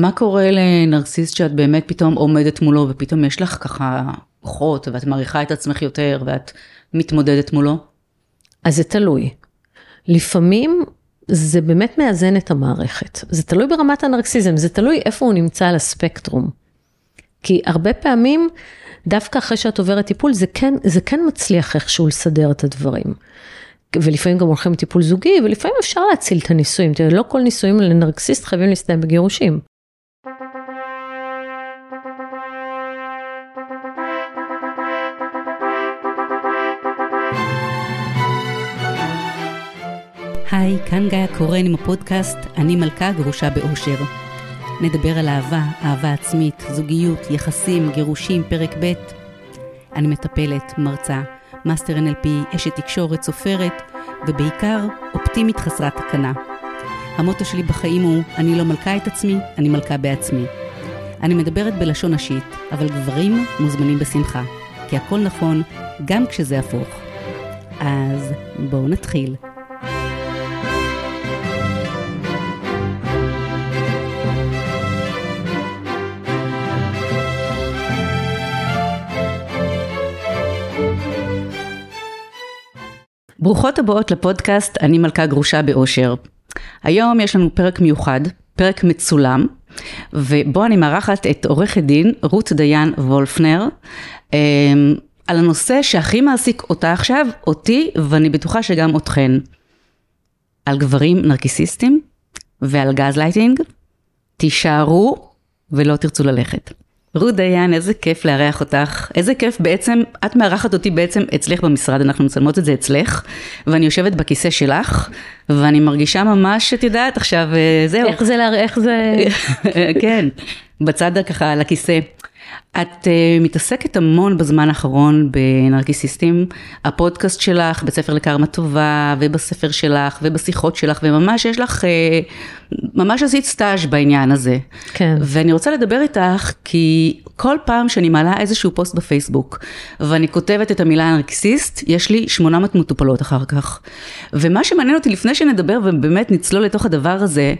מה קורה לנרקסיסט שאת באמת פתאום עומדת מולו ופתאום יש לך ככה כוחות ואת מעריכה את עצמך יותר ואת מתמודדת מולו? אז זה תלוי. לפעמים זה באמת מאזן את המערכת. זה תלוי ברמת הנרקסיזם, זה תלוי איפה הוא נמצא על הספקטרום. כי הרבה פעמים, דווקא אחרי שאת עוברת טיפול, זה כן, זה כן מצליח איכשהו לסדר את הדברים. ולפעמים גם הולכים לטיפול זוגי, ולפעמים אפשר להציל את הנישואים. תראה, לא כל נישואים לנרקסיסט חייבים להסתיים בגירושים. היי, כאן גיא קורן עם הפודקאסט "אני מלכה גרושה באושר". נדבר על אהבה, אהבה עצמית, זוגיות, יחסים, גירושים, פרק ב'. אני מטפלת, מרצה, master NLP, אשת תקשורת, סופרת, ובעיקר אופטימית חסרת תקנה. המוטו שלי בחיים הוא, אני לא מלכה את עצמי, אני מלכה בעצמי. אני מדברת בלשון נשית, אבל גברים מוזמנים בשמחה, כי הכל נכון גם כשזה הפוך. אז בואו נתחיל. ברוכות הבאות לפודקאסט אני מלכה גרושה באושר. היום יש לנו פרק מיוחד, פרק מצולם, ובו אני מארחת את עורכת דין רות דיין וולפנר, אמ, על הנושא שהכי מעסיק אותה עכשיו, אותי, ואני בטוחה שגם אתכן. על גברים נרקיסיסטים ועל גז לייטינג. תישארו ולא תרצו ללכת. רות דיין, איזה כיף לארח אותך, איזה כיף בעצם, את מארחת אותי בעצם אצלך במשרד, אנחנו מצלמות את זה אצלך, ואני יושבת בכיסא שלך, ואני מרגישה ממש, את יודעת, עכשיו, אה, זהו. איך זה, איך זה... כן, בצד ככה על הכיסא. את uh, מתעסקת המון בזמן האחרון בנרקיסיסטים, הפודקאסט שלך, בית ספר לקרמה טובה, ובספר שלך, ובשיחות שלך, וממש יש לך, uh, ממש עשית סטאז' בעניין הזה. כן. ואני רוצה לדבר איתך, כי כל פעם שאני מעלה איזשהו פוסט בפייסבוק, ואני כותבת את המילה נרקיסיסט, יש לי 800 מטופלות אחר כך. ומה שמעניין אותי לפני שנדבר ובאמת נצלול לתוך הדבר הזה,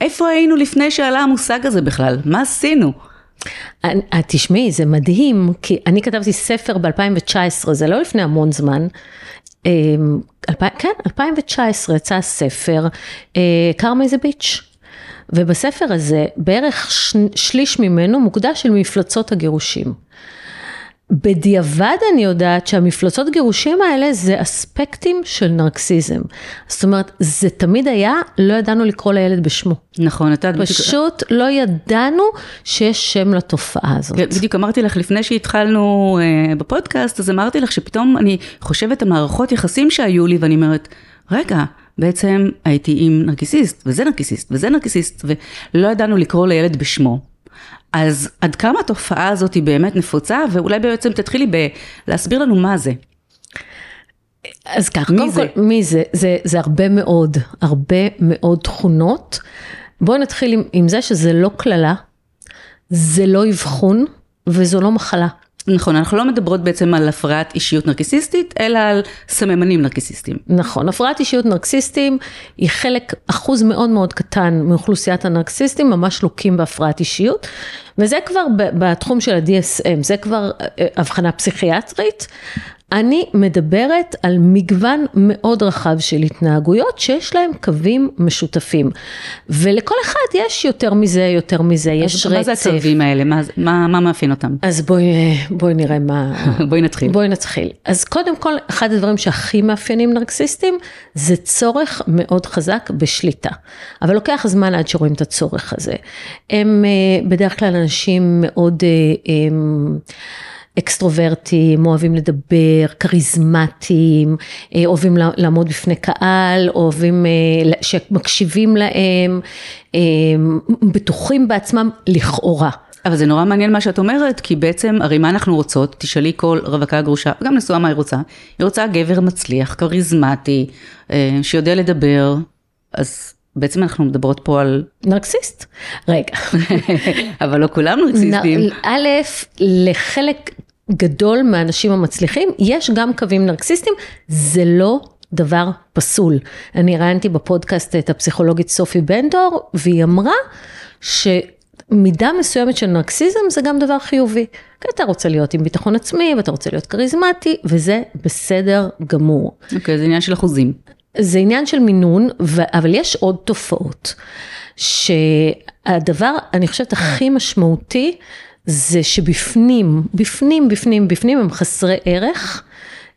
איפה היינו לפני שעלה המושג הזה בכלל? מה עשינו? אה, תשמעי, זה מדהים, כי אני כתבתי ספר ב-2019, זה לא לפני המון זמן. אמ, כן, 2019 יצא הספר, קרמה איזה ביץ'. ובספר הזה, בערך שליש ממנו מוקדש של מפלצות הגירושים. בדיעבד אני יודעת שהמפלצות גירושים האלה זה אספקטים של נרקסיזם. זאת אומרת, זה תמיד היה, לא ידענו לקרוא לילד בשמו. נכון, אתה... פשוט בדיוק... לא ידענו שיש שם לתופעה הזאת. כן, בדיוק אמרתי לך לפני שהתחלנו uh, בפודקאסט, אז אמרתי לך שפתאום אני חושבת על מערכות יחסים שהיו לי, ואני אומרת, רגע, בעצם הייתי עם נרקיסיסט, וזה נרקיסיסט, וזה נרקיסיסט, ולא ידענו לקרוא לילד בשמו. אז עד כמה התופעה הזאת היא באמת נפוצה, ואולי בעצם תתחילי בלהסביר לנו מה זה. אז ככה, קודם כל, מי זה? זה? זה הרבה מאוד, הרבה מאוד תכונות. בואו נתחיל עם, עם זה שזה לא קללה, זה לא אבחון וזו לא מחלה. נכון, אנחנו לא מדברות בעצם על הפרעת אישיות נרקיסיסטית, אלא על סממנים נרקיסיסטיים. נכון, הפרעת אישיות נרקסיסטים היא חלק, אחוז מאוד מאוד קטן מאוכלוסיית הנרקסיסטים, ממש לוקים בהפרעת אישיות, וזה כבר בתחום של ה-DSM, זה כבר אה, הבחנה פסיכיאטרית. אני מדברת על מגוון מאוד רחב של התנהגויות שיש להם קווים משותפים. ולכל אחד יש יותר מזה, יותר מזה, יש רצף. מה זה הקווים האלה? מה, מה, מה מאפיין אותם? אז בואי, בואי נראה מה... בואי נתחיל. בואי נתחיל. אז קודם כל, אחד הדברים שהכי מאפיינים נרקסיסטים, זה צורך מאוד חזק בשליטה. אבל לוקח זמן עד שרואים את הצורך הזה. הם אה, בדרך כלל אנשים מאוד... הם, אה, אקסטרוברטים, אוהבים לדבר, כריזמטיים, אה, אוהבים לעמוד בפני קהל, אוהבים אה, שמקשיבים להם, אה, בטוחים בעצמם לכאורה. אבל זה נורא מעניין מה שאת אומרת, כי בעצם, הרי מה אנחנו רוצות? תשאלי כל רווקה גרושה, וגם נשואה מה היא רוצה. היא רוצה גבר מצליח, כריזמטי, שיודע לדבר, אז בעצם אנחנו מדברות פה על... נרקסיסט. רגע. אבל לא כולם נרקסיסטים. א', לחלק גדול מהאנשים המצליחים, יש גם קווים נרקסיסטים, זה לא דבר פסול. אני ראיינתי בפודקאסט את הפסיכולוגית סופי בנדור, והיא אמרה ש... מידה מסוימת של נרקסיזם זה גם דבר חיובי. כי אתה רוצה להיות עם ביטחון עצמי, ואתה רוצה להיות כריזמטי, וזה בסדר גמור. אוקיי, okay, זה עניין של אחוזים. זה עניין של מינון, אבל יש עוד תופעות. שהדבר, אני חושבת, הכי משמעותי, זה שבפנים, בפנים, בפנים, בפנים הם חסרי ערך,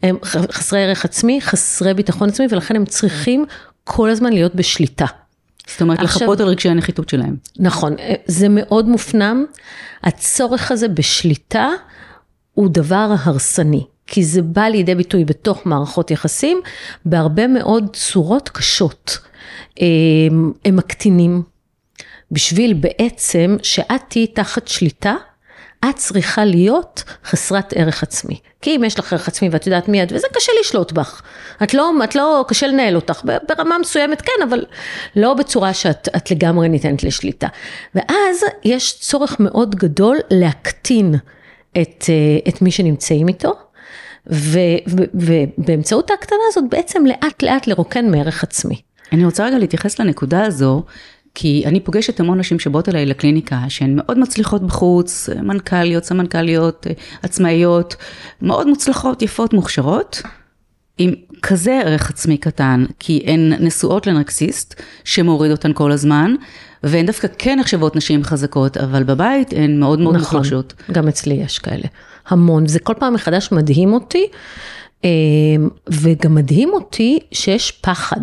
הם חסרי ערך עצמי, חסרי ביטחון עצמי, ולכן הם צריכים כל הזמן להיות בשליטה. זאת אומרת, עכשיו, לחפות על רגשי הנחיתות שלהם. נכון, זה מאוד מופנם. הצורך הזה בשליטה הוא דבר הרסני, כי זה בא לידי ביטוי בתוך מערכות יחסים בהרבה מאוד צורות קשות. הם, הם מקטינים, בשביל בעצם שאת תהיי תחת שליטה, את צריכה להיות חסרת ערך עצמי. כי אם יש לך ערך עצמי ואת יודעת מי את, וזה קשה לשלוט בך. את לא, את לא, קשה לנהל אותך, ברמה מסוימת כן, אבל לא בצורה שאת לגמרי ניתנת לשליטה. ואז יש צורך מאוד גדול להקטין את, את מי שנמצאים איתו. ובאמצעות ההקטנה הזאת בעצם לאט לאט לרוקן מערך עצמי. אני רוצה רגע להתייחס לנקודה הזו, כי אני פוגשת המון נשים שבאות אליי לקליניקה, שהן מאוד מצליחות בחוץ, מנכ"ליות, סמנכ"ליות, עצמאיות, מאוד מוצלחות, יפות, מוכשרות, עם כזה ערך עצמי קטן, כי הן נשואות לנרקסיסט, שמוריד אותן כל הזמן, והן דווקא כן נחשבות נשים חזקות, אבל בבית הן מאוד מאוד נכון, מוחלשות. גם אצלי יש כאלה, המון, וזה כל פעם מחדש מדהים אותי, אה, וגם מדהים אותי שיש פחד.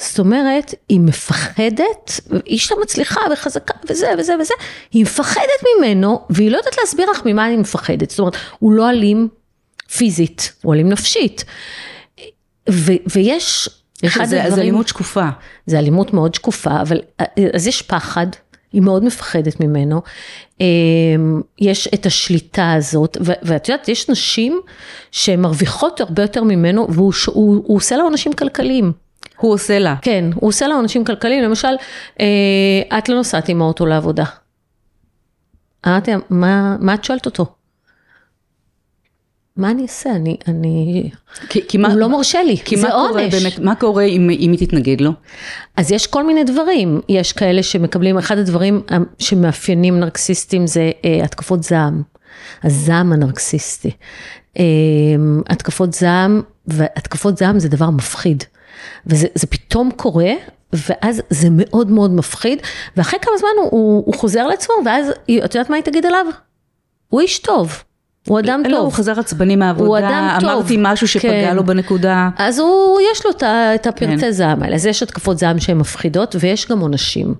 זאת אומרת, היא מפחדת, היא אישה מצליחה וחזקה וזה וזה וזה, היא מפחדת ממנו, והיא לא יודעת להסביר לך ממה היא מפחדת. זאת אומרת, הוא לא אלים פיזית, הוא אלים נפשית. ו- ויש... יש אחד זה, הדברים, זה אלימות שקופה. זה אלימות מאוד שקופה, אבל אז יש פחד, היא מאוד מפחדת ממנו. אמ, יש את השליטה הזאת, ואת יודעת, יש נשים שהן מרוויחות הרבה יותר ממנו, והוא הוא, הוא עושה לה עונשים כלכליים. הוא עושה לה. כן, הוא עושה לה עונשים כלכליים, למשל, אה, את לא נוסעת עם האוטו לעבודה. אמרתי, מה, מה את שואלת אותו? מה אני אעשה? אני, אני, כי, כי הוא מה, לא מרשה לי, כי זה מה עונש. קורה באמת, מה קורה אם, אם היא תתנגד לו? אז יש כל מיני דברים, יש כאלה שמקבלים, אחד הדברים שמאפיינים נרקסיסטים זה אה, התקפות זעם, הזעם הנרקסיסטי. אה, התקפות זעם, והתקפות זעם זה דבר מפחיד. וזה פתאום קורה, ואז זה מאוד מאוד מפחיד, ואחרי כמה זמן הוא, הוא חוזר לעצמו, ואז את יודעת מה היא תגיד עליו? הוא איש טוב. הוא אדם לא, טוב. הוא חזר עצבני מהעבודה, הוא אדם טוב. אמרתי משהו שפגע כן. לו בנקודה. אז הוא, יש לו את הפרטי כן. זעם האלה, אז יש התקפות זעם שהן מפחידות, ויש גם עונשים.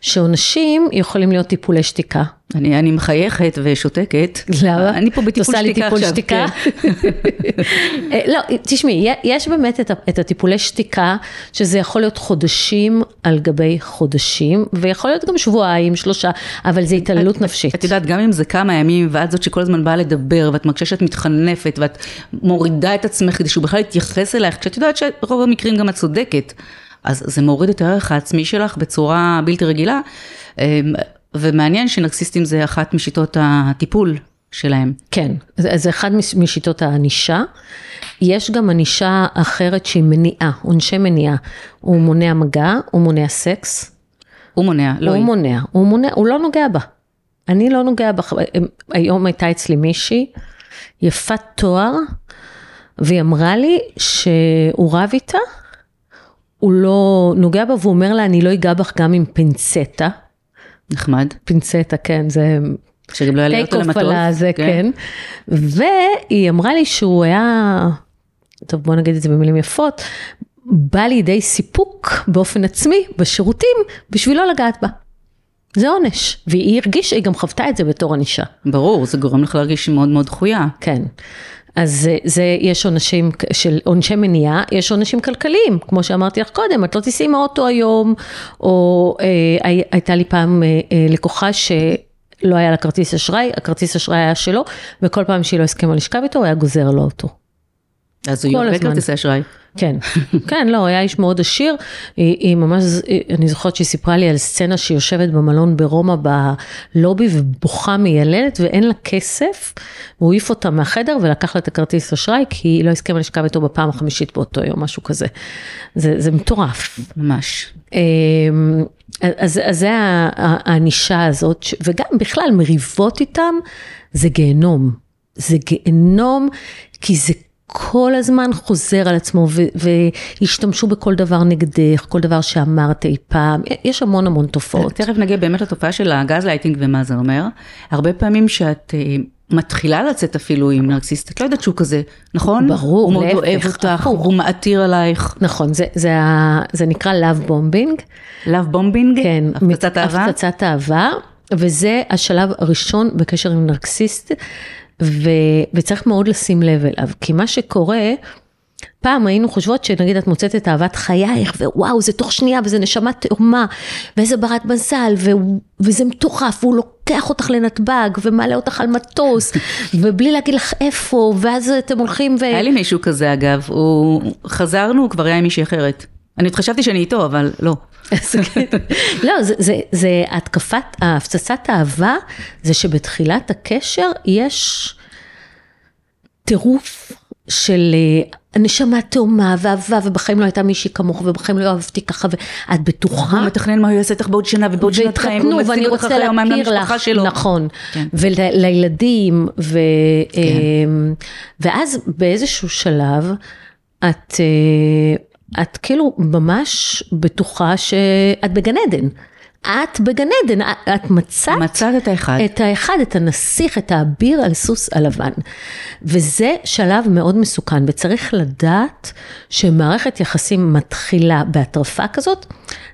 שעונשים יכולים להיות טיפולי שתיקה. אני, אני מחייכת ושותקת. למה? אני פה בטיפול שתיקה עכשיו. שתיקה? כן. אה, לא, תשמעי, יש באמת את, את הטיפולי שתיקה, שזה יכול להיות חודשים על גבי חודשים, ויכול להיות גם שבועיים, שלושה, אבל זה התעללות נפשית. את יודעת, גם אם זה כמה ימים, ואת זאת שכל הזמן באה לדבר, ואת מרגישה שאת מתחנפת, ואת מורידה את עצמך כדי שהוא בכלל יתייחס אלייך, כשאת יודעת שרוב המקרים גם את צודקת. אז זה מוריד את הערך העצמי שלך בצורה בלתי רגילה, אמ, ומעניין שנרקסיסטים זה אחת משיטות הטיפול שלהם. כן, זה אחד משיטות הענישה. יש גם ענישה אחרת שהיא מניעה, עונשי מניעה. הוא מונע מגע, הוא מונע סקס. הוא מונע, לא הוא היא. מונע, הוא מונע, הוא לא נוגע בה. אני לא נוגע בה. היום הייתה אצלי מישהי, יפת תואר, והיא אמרה לי שהוא רב איתה, הוא לא נוגע בה והוא אומר לה, אני לא אגע בך גם עם פינצטה. נחמד. פינצטה, כן, זה... שגם לא יעלה אותו למטוס. take off זה, כן. כן. והיא אמרה לי שהוא היה, טוב בוא נגיד את זה במילים יפות, בא לידי סיפוק באופן עצמי בשירותים בשביל לא לגעת בה. זה עונש, והיא הרגישה, היא גם חוותה את זה בתור ענישה. ברור, זה גורם לך להרגיש מאוד מאוד דחויה. כן. אז זה, זה, יש עונשים של עונשי מניעה, יש עונשים כלכליים, כמו שאמרתי לך קודם, את לא תיסעי עם האוטו היום, או אה, הייתה לי פעם אה, אה, לקוחה שלא היה לה כרטיס אשראי, הכרטיס אשראי היה שלו, וכל פעם שהיא לא הסכימה לשכב איתו, הוא היה גוזר לו אותו. אז הוא יורד כרטיסי אשראי. כן, כן, לא, היה איש מאוד עשיר, היא, היא ממש, אני זוכרת שהיא סיפרה לי על סצנה שהיא יושבת במלון ברומא בלובי ובוכה מיילדת ואין לה כסף, והוא העיף אותה מהחדר ולקח לה את הכרטיס אשראי, כי היא לא הסכימה לשכב איתו בפעם החמישית באותו יום, משהו כזה. זה, זה מטורף. ממש. אמ, אז, אז זה הענישה הזאת, וגם בכלל מריבות איתם, זה גיהנום. זה גיהנום, כי זה כל הזמן חוזר על עצמו, ו- והשתמשו בכל דבר נגדך, כל דבר שאמרת אי פעם, יש המון המון תופעות. תכף נגיע באמת לתופעה של הגז לייטינג ומה זה אומר. הרבה פעמים שאת אה, מתחילה לצאת אפילו עם נרקסיסט, את לא יודעת שהוא כזה, נכון? ברור, הוא מאוד להפך, אוהב אותך. הוא מעתיר עלייך. נכון, זה, זה, זה נקרא love bombing. love bombing? כן, הפצצת אהבה? הפצצת אהבה, וזה השלב הראשון בקשר עם נרקסיסט, ו, וצריך מאוד לשים לב אליו, כי מה שקורה, פעם היינו חושבות שנגיד את מוצאת את אהבת חייך, ווואו, זה תוך שנייה, וזה נשמה תאומה, ואיזה ברת מזל, ו, וזה מטורף, והוא לוקח אותך לנתב"ג, ומעלה אותך על מטוס, ובלי להגיד לך איפה, ואז אתם הולכים ו... היה לי מישהו כזה אגב, הוא... חזרנו, הוא כבר היה עם מישהי אחרת. אני עוד חשבתי שאני איתו, אבל לא. לא, זה, זה, זה התקפת, הפצצת האהבה, זה שבתחילת הקשר יש טירוף של אה, נשמה תאומה ואהבה, ובחיים לא הייתה מישהי כמוך, ובחיים לא אהבתי ככה, ואת בטוחה. הוא מתכנן מה הוא יעשה איתך בעוד שנה ובעוד שנתיים, ואני מציג אותך אחרי יומיים למשפחה שלו. נכון, כן. ולילדים, ו, כן. אמ, ואז באיזשהו שלב, את, אה, את כאילו ממש בטוחה שאת בגן עדן. את בגן עדן, את- את מצאת מצאת את האחד. את האחד, את הנסיך, את האביר על סוס הלבן. וזה שלב מאוד מסוכן, וצריך לדעת שמערכת יחסים מתחילה בהטרפה כזאת,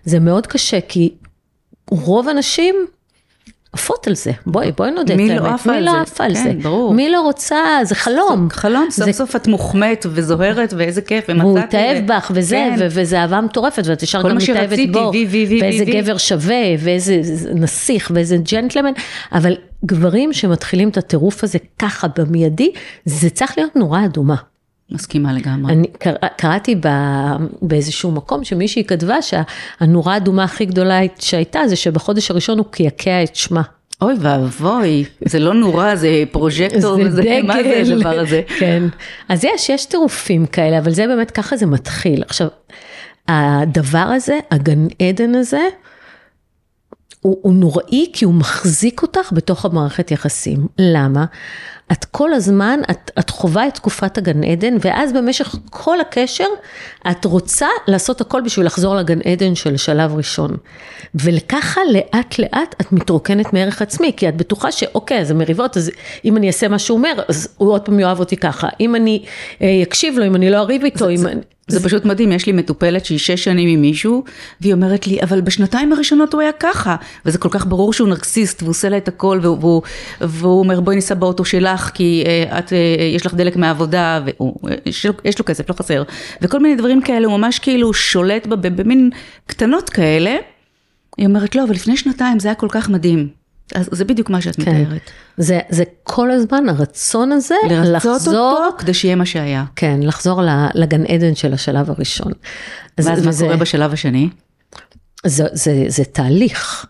זה מאוד קשה, כי רוב הנשים עפות על זה. בואי, בואי נודה את מי האמת. לא עפה מי על לא זה? עפה על כן, זה? ברור. מי לא רוצה, זה חלום. חלום, סוף זה- סוף את מוחמאת וזוהרת ואיזה כיף, ומצאתי. והוא ו- התאהב בך וזה, כן. ו- וזה אהבה מטורפת, ואת ישר גם מתאהבת בו, וי, וי, וי, ואיזה וי. גבר שווה, ואיזה נסיך, ואיזה ג'נטלמן, אבל גברים שמתחילים את הטירוף הזה ככה במיידי, זה צריך להיות נורה אדומה. מסכימה לגמרי. אני קרא, קראתי ב, באיזשהו מקום שמישהי כתבה שהנורה האדומה הכי גדולה שהייתה זה שבחודש הראשון הוא קעקע את שמה. אוי ואבוי, זה לא נורא, זה פרוז'קטור, זה, מה זה הדבר הזה? כן. אז יש, יש טירופים כאלה, אבל זה באמת, ככה זה מתחיל. עכשיו, הדבר הזה, הגן עדן הזה, הוא, הוא נוראי כי הוא מחזיק אותך בתוך המערכת יחסים. למה? את כל הזמן, את, את חווה את תקופת הגן עדן, ואז במשך כל הקשר, את רוצה לעשות הכל בשביל לחזור לגן עדן של שלב ראשון. וככה לאט לאט את מתרוקנת מערך עצמי, כי את בטוחה שאוקיי, אז המריבות, אז אם אני אעשה מה שהוא אומר, אז הוא עוד פעם יאהב אותי ככה. אם אני אה, אקשיב לו, אם אני לא אריב איתו, אם... אני- זה פשוט מדהים, יש לי מטופלת שהיא שש שנים עם מישהו, והיא אומרת לי, אבל בשנתיים הראשונות הוא היה ככה, וזה כל כך ברור שהוא נרקסיסט, והוא עושה לה את הכל, והוא, והוא, אומר, בואי ניסע באוטו שלך, כי uh, את, uh, יש לך דלק מהעבודה, והוא, יש, לו, יש לו כסף, לא חסר, וכל מיני דברים כאלה, הוא ממש כאילו שולט בה במין קטנות כאלה. היא אומרת, לא, אבל לפני שנתיים זה היה כל כך מדהים. אז זה בדיוק מה שאת כן. מתארת. זה, זה כל הזמן הרצון הזה לרצות לחזור, אותו כדי שיהיה מה שהיה. כן, לחזור לגן עדן של השלב הראשון. אז- ואז מה וזה- קורה בשלב השני? זה, זה, זה תהליך,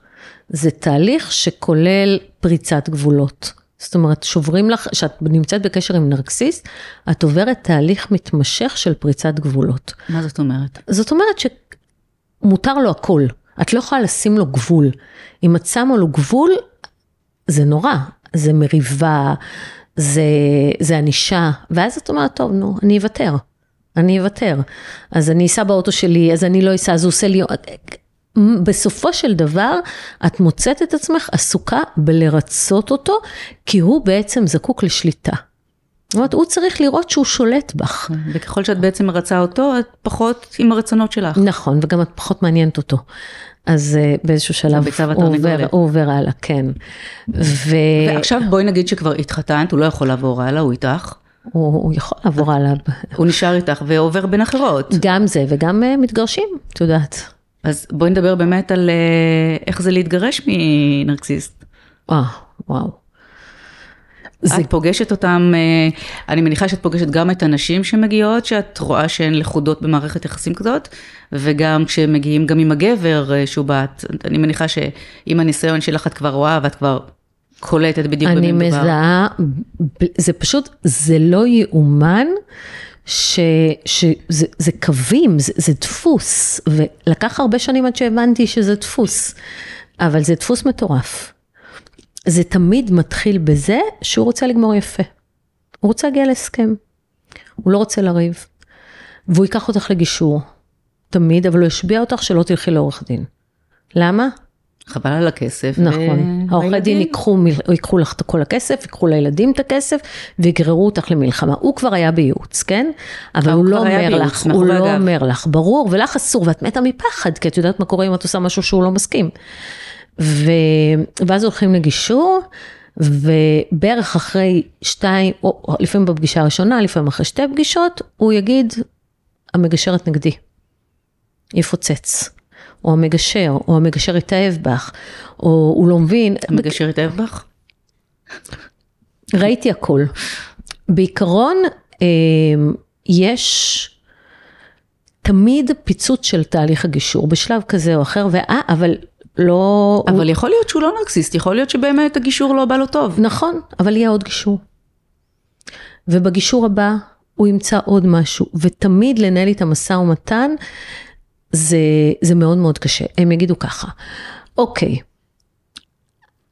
זה תהליך שכולל פריצת גבולות. זאת אומרת, שוברים לך, כשאת נמצאת בקשר עם נרקסיסט, את עוברת תהליך מתמשך של פריצת גבולות. מה זאת אומרת? זאת אומרת שמותר לו הכל, את לא יכולה לשים לו גבול. אם את שמה לו גבול, זה נורא, זה מריבה, זה, זה ענישה, ואז את אומרת, טוב, נו, אני אוותר, אני אוותר. אז אני אסע באוטו שלי, אז אני לא אסע, אז הוא עושה לי... בסופו של דבר, את מוצאת את עצמך עסוקה בלרצות אותו, כי הוא בעצם זקוק לשליטה. זאת אומרת, הוא צריך לראות שהוא שולט בך. וככל שאת בעצם מרצה אותו, את פחות עם הרצונות שלך. נכון, וגם את פחות מעניינת אותו. אז uh, באיזשהו שלב הוא עובר. הוא עובר הלאה, כן. ו... ועכשיו בואי נגיד שכבר התחתנת, הוא לא יכול לעבור הלאה, הוא איתך. הוא, הוא יכול לעבור הלאה. הוא נשאר איתך ועובר בין אחרות. גם זה וגם uh, מתגרשים, את יודעת. אז בואי נדבר באמת על אה, איך זה להתגרש מנרקסיסט. וואו, וואו. זה, את פוגשת אותם, אה, אני מניחה שאת פוגשת גם את הנשים שמגיעות, שאת רואה שהן לכודות במערכת יחסים כזאת, וגם כשמגיעים גם עם הגבר אה, שהוא בת, אני מניחה שעם הניסיון שלך את כבר רואה ואת כבר קולטת בדיוק אני במי מדובר. מזהה, ב- זה פשוט, זה לא יאומן שזה זה קווים, זה, זה דפוס, ולקח הרבה שנים עד שהבנתי שזה דפוס, אבל זה דפוס מטורף. זה תמיד מתחיל בזה שהוא רוצה לגמור יפה. הוא רוצה להגיע להסכם, הוא לא רוצה לריב, והוא ייקח אותך לגישור, תמיד, אבל הוא ישביע אותך שלא תלכי לעורך דין. למה? חבל על הכסף. נכון, העורכי דין ייקחו, ייקחו לך את כל הכסף, ייקחו לילדים את הכסף ויגררו אותך למלחמה. הוא כבר היה בייעוץ, כן? אבל הוא, לא אומר לך, הוא לא אגב. אומר לך, ברור, ולך אסור, ואת מתה מפחד, כי את יודעת מה קורה אם את עושה משהו שהוא לא מסכים. ו... ואז הולכים לגישור, ובערך אחרי שתיים, או לפעמים בפגישה הראשונה, לפעמים אחרי שתי פגישות, הוא יגיד, המגשרת נגדי. יפוצץ. או המגשר, או המגשר התאהב בך, או הוא לא מבין. המגשר התאהב בך? ראיתי הכל. בעיקרון, אמ, יש תמיד פיצוץ של תהליך הגישור, בשלב כזה או אחר, ואה, אבל לא... אבל הוא... יכול להיות שהוא לא נרקסיסט, יכול להיות שבאמת הגישור לא בא לו טוב. נכון, אבל יהיה עוד גישור. ובגישור הבא הוא ימצא עוד משהו, ותמיד לנהל איתם משא ומתן זה, זה מאוד מאוד קשה. הם יגידו ככה, אוקיי,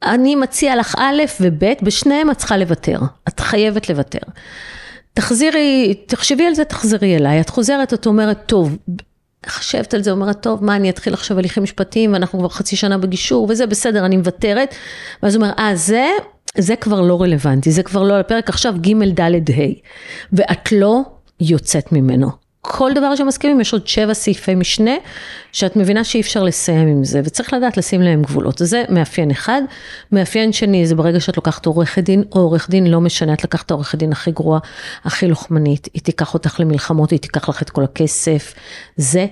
אני מציע לך א' וב', בשניהם את צריכה לוותר, את חייבת לוותר. תחזירי, תחשבי על זה, תחזרי אליי. את חוזרת, את אומרת, טוב, חשבת על זה, אומרת, טוב, מה, אני אתחיל עכשיו הליכים משפטיים, ואנחנו כבר חצי שנה בגישור, וזה בסדר, אני מוותרת. ואז הוא אומר, אה, זה, זה כבר לא רלוונטי, זה כבר לא על הפרק, עכשיו ג' ד' ה', ואת לא יוצאת ממנו. כל דבר שמסכימים, יש עוד שבע סעיפי משנה, שאת מבינה שאי אפשר לסיים עם זה, וצריך לדעת לשים להם גבולות. זה מאפיין אחד. מאפיין שני, זה ברגע שאת לוקחת עורכת דין, או עורך דין, לא משנה, את לקחת עורכת דין הכי גרועה, הכי לוחמנית, היא תיקח אותך למלחמות, היא תיקח לך את כל הכסף. זה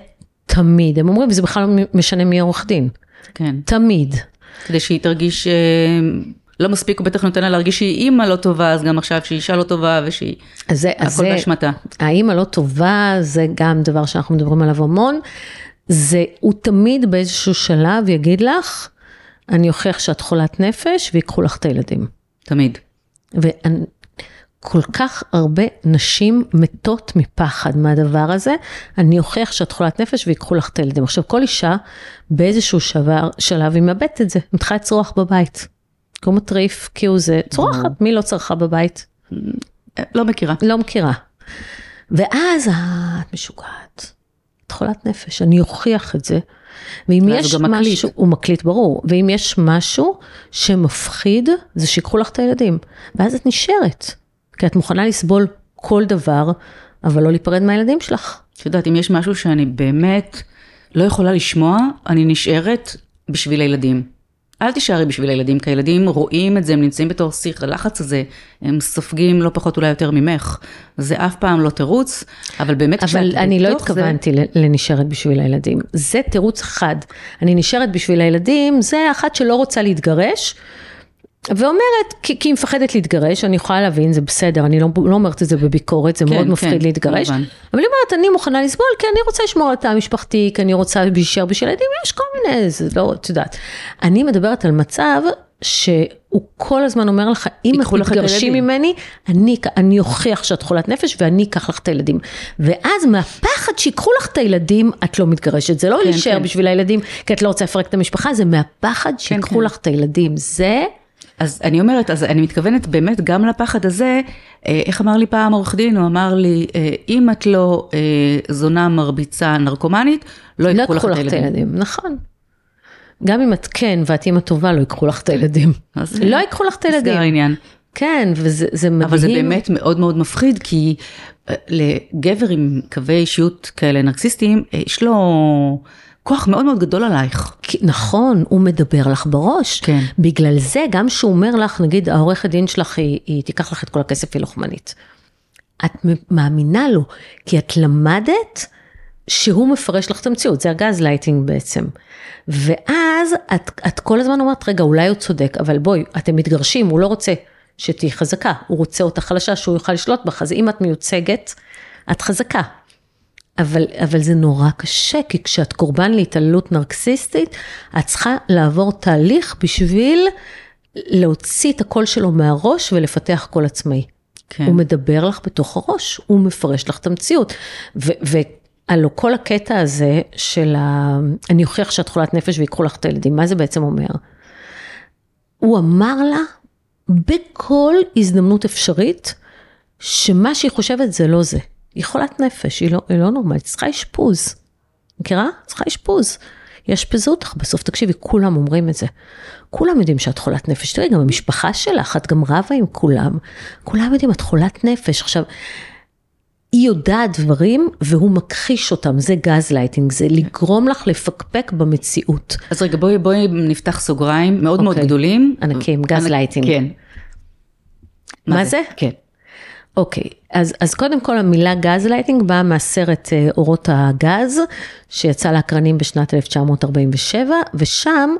תמיד. הם אומרים, זה בכלל לא משנה מי עורך דין. כן. תמיד. כדי שהיא תרגיש אה, לא מספיק, הוא בטח נותן לה להרגיש שהיא אימא לא טובה, אז גם עכשיו שהיא אישה לא טובה ושהיא, זה, הכל זה, באשמתה. האימא לא טובה, זה גם דבר שאנחנו מדברים עליו המון. זה, הוא תמיד באיזשהו שלב יגיד לך, אני אוכיח שאת חולת נפש ויקחו לך את הילדים. תמיד. וכל כך הרבה נשים מתות מפחד מהדבר הזה, אני אוכיח שאת חולת נפש ויקחו לך את הילדים. עכשיו, כל אישה באיזשהו שבר, שלב היא מאבדת את זה, מתחילה לצרוח בבית. הוא מטריף, כי הוא זה, צורחת, מי לא צרכה בבית? לא מכירה. לא מכירה. ואז את משוגעת, את חולת נפש, אני אוכיח את זה. ואם יש משהו, מקליט. הוא מקליט ברור, ואם יש משהו שמפחיד, זה שיקחו לך את הילדים. ואז את נשארת, כי את מוכנה לסבול כל דבר, אבל לא להיפרד מהילדים שלך. את יודעת, אם יש משהו שאני באמת לא יכולה לשמוע, אני נשארת בשביל הילדים. אל תישארי בשביל הילדים, כי הילדים רואים את זה, הם נמצאים בתור שיח, הלחץ הזה, הם סופגים לא פחות אולי יותר ממך. זה אף פעם לא תירוץ, אבל באמת כשאת אבל אני לא התכוונתי זה... לנשארת בשביל הילדים. זה תירוץ אחד. אני נשארת בשביל הילדים, זה אחת שלא רוצה להתגרש. ואומרת, כי, כי היא מפחדת להתגרש, אני יכולה להבין, זה בסדר, אני לא, לא אומרת את זה בביקורת, זה כן, מאוד כן, מפחיד להתגרש. כמובן. אבל היא אומרת, אני מוכנה לסבול, כי אני רוצה לשמור על תא המשפחתי, כי אני רוצה להישאר בשביל ילדים, יש כל מיני, זה לא, את יודעת. אני מדברת על מצב שהוא כל הזמן אומר לך, אם את מתגרשים ממני, אני, אני אוכיח שאת חולת נפש ואני אקח לך את הילדים. ואז מהפחד שיקחו לך את הילדים, את לא מתגרשת. זה לא כן, להישאר כן. בשביל הילדים, כי את לא רוצה לפרק את המשפחה, זה מהפחד כן, שיקחו כן, לך את הילדים. זה... אז אני אומרת, אז אני מתכוונת באמת גם לפחד הזה, אה, איך אמר לי פעם עורך דין, הוא אמר לי, אה, אם את לא אה, זונה מרביצה נרקומנית, לא ייקחו לך את הילדים. נכון. גם אם את כן ואת אימא טובה, לא ייקחו לך את הילדים. לא ייקחו לך את הילדים. זה העניין. כן, וזה מדהים. אבל זה באמת מאוד מאוד מפחיד, כי לגבר עם קווי אישיות כאלה נרקסיסטיים, יש לו... כוח מאוד מאוד גדול עלייך. נכון, הוא מדבר לך בראש. כן. בגלל זה, גם שהוא אומר לך, נגיד, העורכת דין שלך, היא, היא תיקח לך את כל הכסף, היא לוחמנית. את מאמינה לו, כי את למדת שהוא מפרש לך את המציאות, זה הגז לייטינג בעצם. ואז את, את כל הזמן אומרת, רגע, אולי הוא צודק, אבל בואי, אתם מתגרשים, הוא לא רוצה שתהיי חזקה, הוא רוצה אותה חלשה, שהוא יוכל לשלוט בך, אז אם את מיוצגת, את חזקה. אבל, אבל זה נורא קשה, כי כשאת קורבן להתעללות נרקסיסטית, את צריכה לעבור תהליך בשביל להוציא את הקול שלו מהראש ולפתח קול עצמאי. כן. הוא מדבר לך בתוך הראש, הוא מפרש לך את המציאות. ו- והלוא כל הקטע הזה של ה... אני אוכיח שאת חולת נפש ויקחו לך את הילדים, מה זה בעצם אומר? הוא אמר לה בכל הזדמנות אפשרית, שמה שהיא חושבת זה לא זה. היא חולת נפש, היא לא, היא לא נורמלית, היא צריכה אשפוז. מכירה? צריכה אשפוז. יאשפזו אותך, בסוף תקשיבי, כולם אומרים את זה. כולם יודעים שאת חולת נפש, תראי, גם המשפחה שלך, את גם רבה עם כולם. כולם יודעים, את חולת נפש. עכשיו, היא יודעת דברים והוא מכחיש אותם, זה גז לייטינג, זה לגרום לך לפקפק במציאות. אז רגע, בואי, בואי נפתח סוגריים מאוד מאוד אוקיי. גדולים. ענקים, גז ענק- lighting. כן. מה זה? כן. אוקיי, אז, אז קודם כל המילה גז לייטינג באה מהסרט אה, אורות הגז, שיצא לאקרנים בשנת 1947, ושם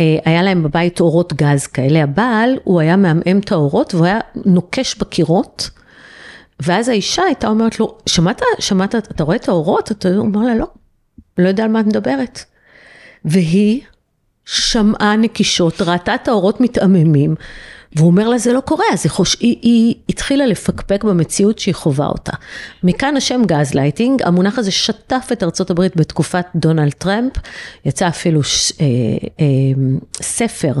אה, היה להם בבית אורות גז כאלה. הבעל, הוא היה מעמעם את האורות והוא היה נוקש בקירות, ואז האישה הייתה אומרת לו, שמעת, שמעת, אתה רואה את האורות? היה אומר לה, לא, לא יודע על מה את מדברת. והיא שמעה נקישות, ראתה את האורות מתעממים, והוא אומר לה זה לא קורה, אז היא, חוש... היא, היא התחילה לפקפק במציאות שהיא חווה אותה. מכאן השם גז לייטינג, המונח הזה שטף את ארצות הברית בתקופת דונלד טראמפ, יצא אפילו ש... אה, אה, ספר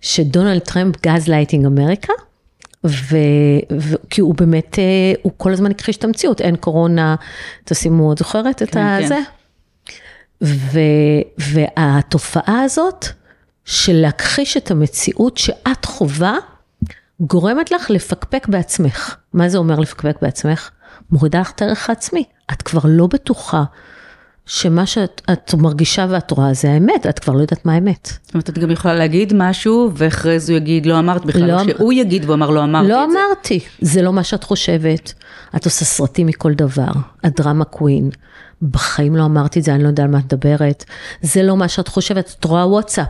שדונלד טראמפ Gaslighting America. ו... ו... כי הוא באמת, אה, הוא כל הזמן הכחיש את המציאות, אין קורונה, תשימו, את זוכרת את כן, הזה? כן. ו... והתופעה הזאת של להכחיש את המציאות שאת חווה, גורמת לך לפקפק בעצמך. מה זה אומר לפקפק בעצמך? מורידה לך את הערך העצמי. את כבר לא בטוחה שמה שאת את מרגישה ואת רואה זה האמת, את כבר לא יודעת מה האמת. זאת אומרת, את גם יכולה להגיד משהו, ואחרי זה הוא יגיד, לא אמרת בכלל, לא אמ- שהוא יגיד והוא אמר, לא אמרתי לא את זה. אמרתי, זה לא מה שאת חושבת. את עושה סרטים מכל דבר, את דרמה קווין. בחיים לא אמרתי את זה, אני לא יודע על מה את מדברת. זה לא מה שאת חושבת, את רואה וואטסאפ.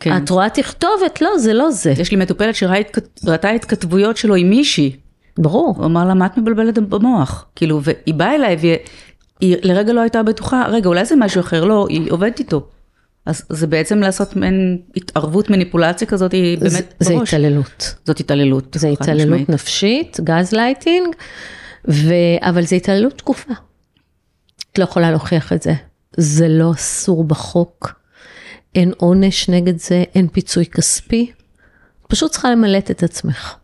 כן. את רואה תכתובת, לא, זה לא זה. יש לי מטופלת שראתה התכתבויות שלו עם מישהי. ברור. הוא אמר לה, מה את מבלבלת במוח? כאילו, והיא באה אליי והיא היא לרגע לא הייתה בטוחה, רגע, אולי זה משהו אחר, לא, היא עובדת איתו. אז זה בעצם לעשות מעין התערבות, מניפולציה כזאת, היא זה, באמת זה בראש. התעללות. זאת התעללות. זה התעללות משמעית. נפשית, גז לייטינג, ו... אבל זה התעללות שקופה. את לא יכולה להוכיח את זה. זה לא אסור בחוק. אין עונש נגד זה, אין פיצוי כספי. פשוט צריכה למלט את עצמך.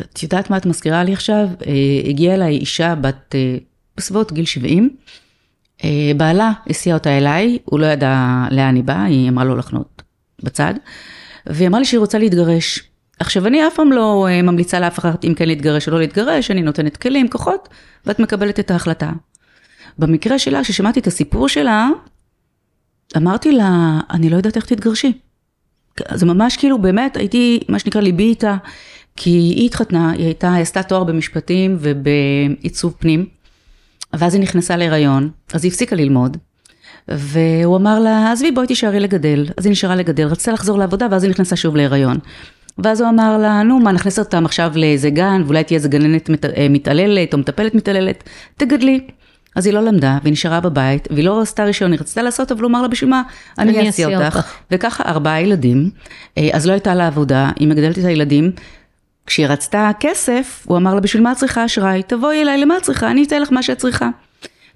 את יודעת מה את מזכירה לי עכשיו? אה, הגיעה אליי אישה בת אה, בסביבות גיל 70, אה, בעלה הסיע אותה אליי, הוא לא ידע לאן היא באה, היא אמרה לו לחנות בצד, והיא אמרה לי שהיא רוצה להתגרש. עכשיו אני אף פעם לא ממליצה לאף אחד אם כן להתגרש או לא להתגרש, אני נותנת כלים, כוחות, ואת מקבלת את ההחלטה. במקרה שלה, כששמעתי את הסיפור שלה, אמרתי לה, אני לא יודעת איך תתגרשי. זה ממש כאילו באמת הייתי מה שנקרא ליבי איתה כי היא התחתנה היא הייתה היא עשתה תואר במשפטים ובעיצוב פנים ואז היא נכנסה להיריון אז היא הפסיקה ללמוד והוא אמר לה עזבי בואי תישארי לגדל אז היא נשארה לגדל רצתה לחזור לעבודה ואז היא נכנסה שוב להיריון. ואז הוא אמר לה נו מה נכנס אותם עכשיו לאיזה גן ואולי תהיה איזה גננת מת- אה, מתעללת או מטפלת מתעללת תגדלי. אז היא לא למדה והיא נשארה בבית והיא לא עשתה רישיון היא רצתה לעשות אבל הוא אמר לה בשביל מה אני אסיע אסיע אותך." אותך. וככה ארבעה ילדים, אה, אז לא הייתה לה עבודה, היא מגדלת את הילדים. כשהיא רצתה כסף, הוא אמר לה, בשביל מה את צריכה אשראי? תבואי אליי, למה את צריכה? אני אתן לך מה שאת צריכה.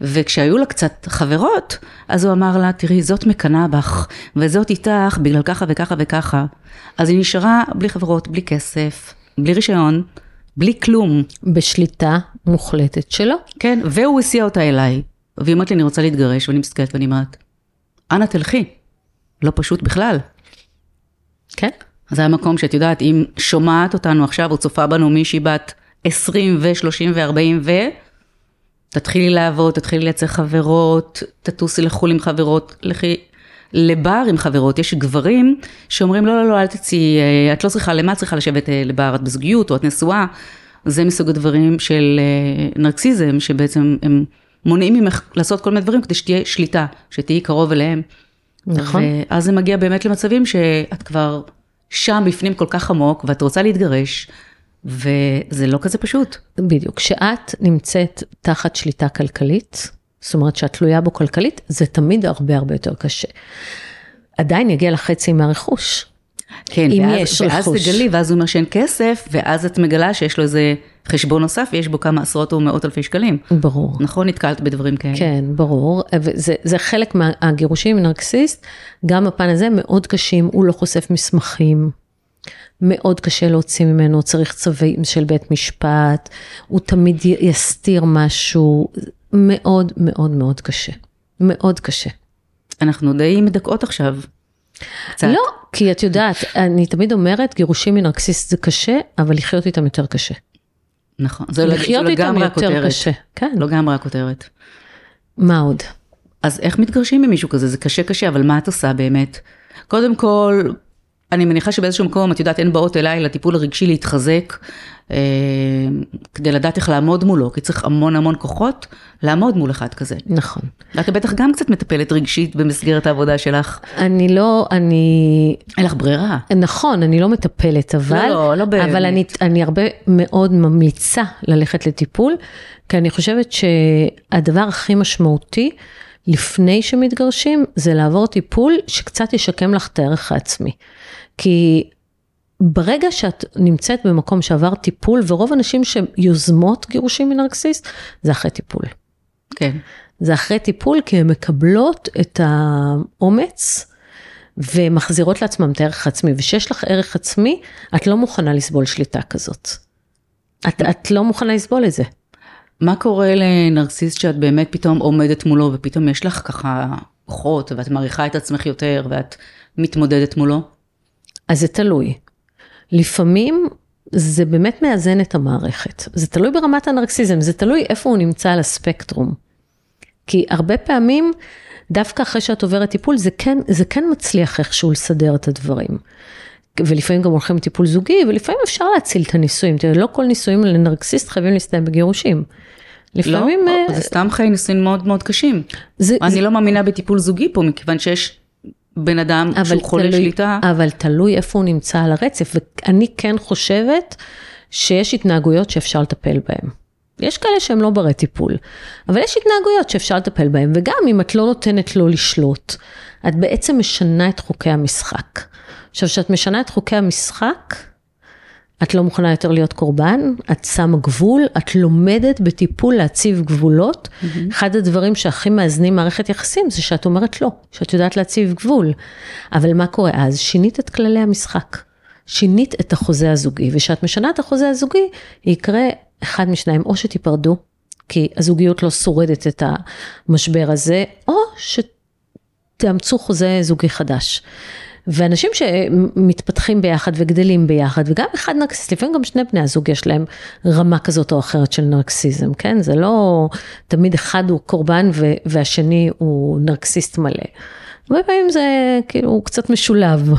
וכשהיו לה קצת חברות, אז הוא אמר לה, תראי, זאת מקנאה בך, וזאת איתך בגלל ככה וככה וככה. אז היא נשארה בלי חברות, בלי כסף, בלי רישיון, בלי כלום. בשליטה מוחלטת שלו. כן, והוא הסיע אותה אליי. והיא אומרת לי, אני רוצה להתגרש, ואני מסתכלת ואני אומרת, אנא תלכי. לא פשוט בכלל. כן? אז זה המקום שאת יודעת, אם שומעת אותנו עכשיו או צופה בנו מישהי בת 20 ו-30 ו-40 ו... תתחילי לעבוד, תתחילי לייצר חברות, תטוסי לחו"ל עם חברות, לכי לבר עם חברות. יש גברים שאומרים, לא, לא, לא, אל תצאי, אה, את לא צריכה, למה את צריכה לשבת אה, לבר? את בזוגיות או את נשואה? זה מסוג הדברים של אה, נרקסיזם, שבעצם הם מונעים ממך לעשות כל מיני דברים כדי שתהיה שליטה, שתהיי קרוב אליהם. נכון. ואז זה מגיע באמת למצבים שאת כבר שם בפנים כל כך עמוק, ואת רוצה להתגרש, וזה לא כזה פשוט. בדיוק. כשאת נמצאת תחת שליטה כלכלית, זאת אומרת שאת תלויה בו כלכלית, זה תמיד הרבה הרבה יותר קשה. עדיין יגיע לך חצי מהרכוש. כן, אם ואז, יש ואז רכוש. תגלי, ואז הוא אומר שאין כסף, ואז את מגלה שיש לו איזה חשבון נוסף ויש בו כמה עשרות או מאות אלפי שקלים. ברור. נכון? נתקלת בדברים כאלה. כן, ברור. וזה זה חלק מהגירושים מנרקסיסט, גם הפן הזה מאוד קשים, הוא לא חושף מסמכים. מאוד קשה להוציא ממנו, צריך צווים של בית משפט, הוא תמיד יסתיר משהו, מאוד מאוד מאוד קשה. מאוד קשה. אנחנו די מדכאות עכשיו. קצת. לא, כי את יודעת, אני תמיד אומרת, גירושים מנרקסיסט זה קשה, אבל לחיות איתם יותר קשה. נכון, זה לא- לחיות איתם יותר הכותרת. קשה, כן. לא לגמרי הכותרת. מה עוד? אז איך מתגרשים ממישהו כזה? זה קשה קשה, אבל מה את עושה באמת? קודם כל, אני מניחה שבאיזשהו מקום, את יודעת, הן באות אליי לטיפול הרגשי להתחזק, אה, כדי לדעת איך לעמוד מולו, כי צריך המון המון כוחות לעמוד מול אחד כזה. נכון. ואת בטח גם קצת מטפלת רגשית במסגרת העבודה שלך. אני לא, אני... אין לך ברירה. נכון, אני לא מטפלת, אבל... לא, לא, לא באמת. אבל אני, אני הרבה מאוד ממליצה ללכת לטיפול, כי אני חושבת שהדבר הכי משמעותי, לפני שמתגרשים, זה לעבור טיפול שקצת ישקם לך את הערך העצמי. כי ברגע שאת נמצאת במקום שעבר טיפול, ורוב הנשים שיוזמות גירושים מנרקסיסט, זה אחרי טיפול. כן. זה אחרי טיפול, כי הן מקבלות את האומץ ומחזירות לעצמן את הערך העצמי. וכשיש לך ערך עצמי, את לא מוכנה לסבול שליטה כזאת. את, את לא מוכנה לסבול את זה. מה קורה לנרקסיסט שאת באמת פתאום עומדת מולו ופתאום יש לך ככה כוחות ואת מעריכה את עצמך יותר ואת מתמודדת מולו? אז זה תלוי. לפעמים זה באמת מאזן את המערכת. זה תלוי ברמת הנרקסיזם, זה תלוי איפה הוא נמצא על הספקטרום. כי הרבה פעמים, דווקא אחרי שאת עוברת טיפול, זה כן, זה כן מצליח איכשהו לסדר את הדברים. ולפעמים גם הולכים לטיפול זוגי, ולפעמים אפשר להציל את הנישואים. תראה, לא כל נישואים לנרקסיסט חייבים להסתיים בגירושים. לפעמים... לא, אה, זה סתם חיי נישואים מאוד מאוד קשים. זה, אני זה... לא מאמינה בטיפול זוגי פה, מכיוון שיש בן אדם שהוא חולה תלוי, שליטה. אבל תלוי איפה הוא נמצא על הרצף, ואני כן חושבת שיש התנהגויות שאפשר לטפל בהן. יש כאלה שהם לא ברי טיפול, אבל יש התנהגויות שאפשר לטפל בהן, וגם אם את לא נותנת לו לשלוט, את בעצם משנה את חוקי המשחק. עכשיו, כשאת משנה את חוקי המשחק, את לא מוכנה יותר להיות קורבן, את שמה גבול, את לומדת בטיפול להציב גבולות. Mm-hmm. אחד הדברים שהכי מאזנים מערכת יחסים זה שאת אומרת לא, שאת יודעת להציב גבול. אבל מה קורה אז? שינית את כללי המשחק. שינית את החוזה הזוגי, וכשאת משנה את החוזה הזוגי, יקרה אחד משניים, או שתיפרדו, כי הזוגיות לא שורדת את המשבר הזה, או שתאמצו חוזה זוגי חדש. ואנשים שמתפתחים ביחד וגדלים ביחד, וגם אחד נרקסיסט, לפעמים גם שני בני הזוג יש להם רמה כזאת או אחרת של נרקסיזם, כן? זה לא תמיד אחד הוא קורבן והשני הוא נרקסיסט מלא. הרבה פעמים זה כאילו קצת משולב.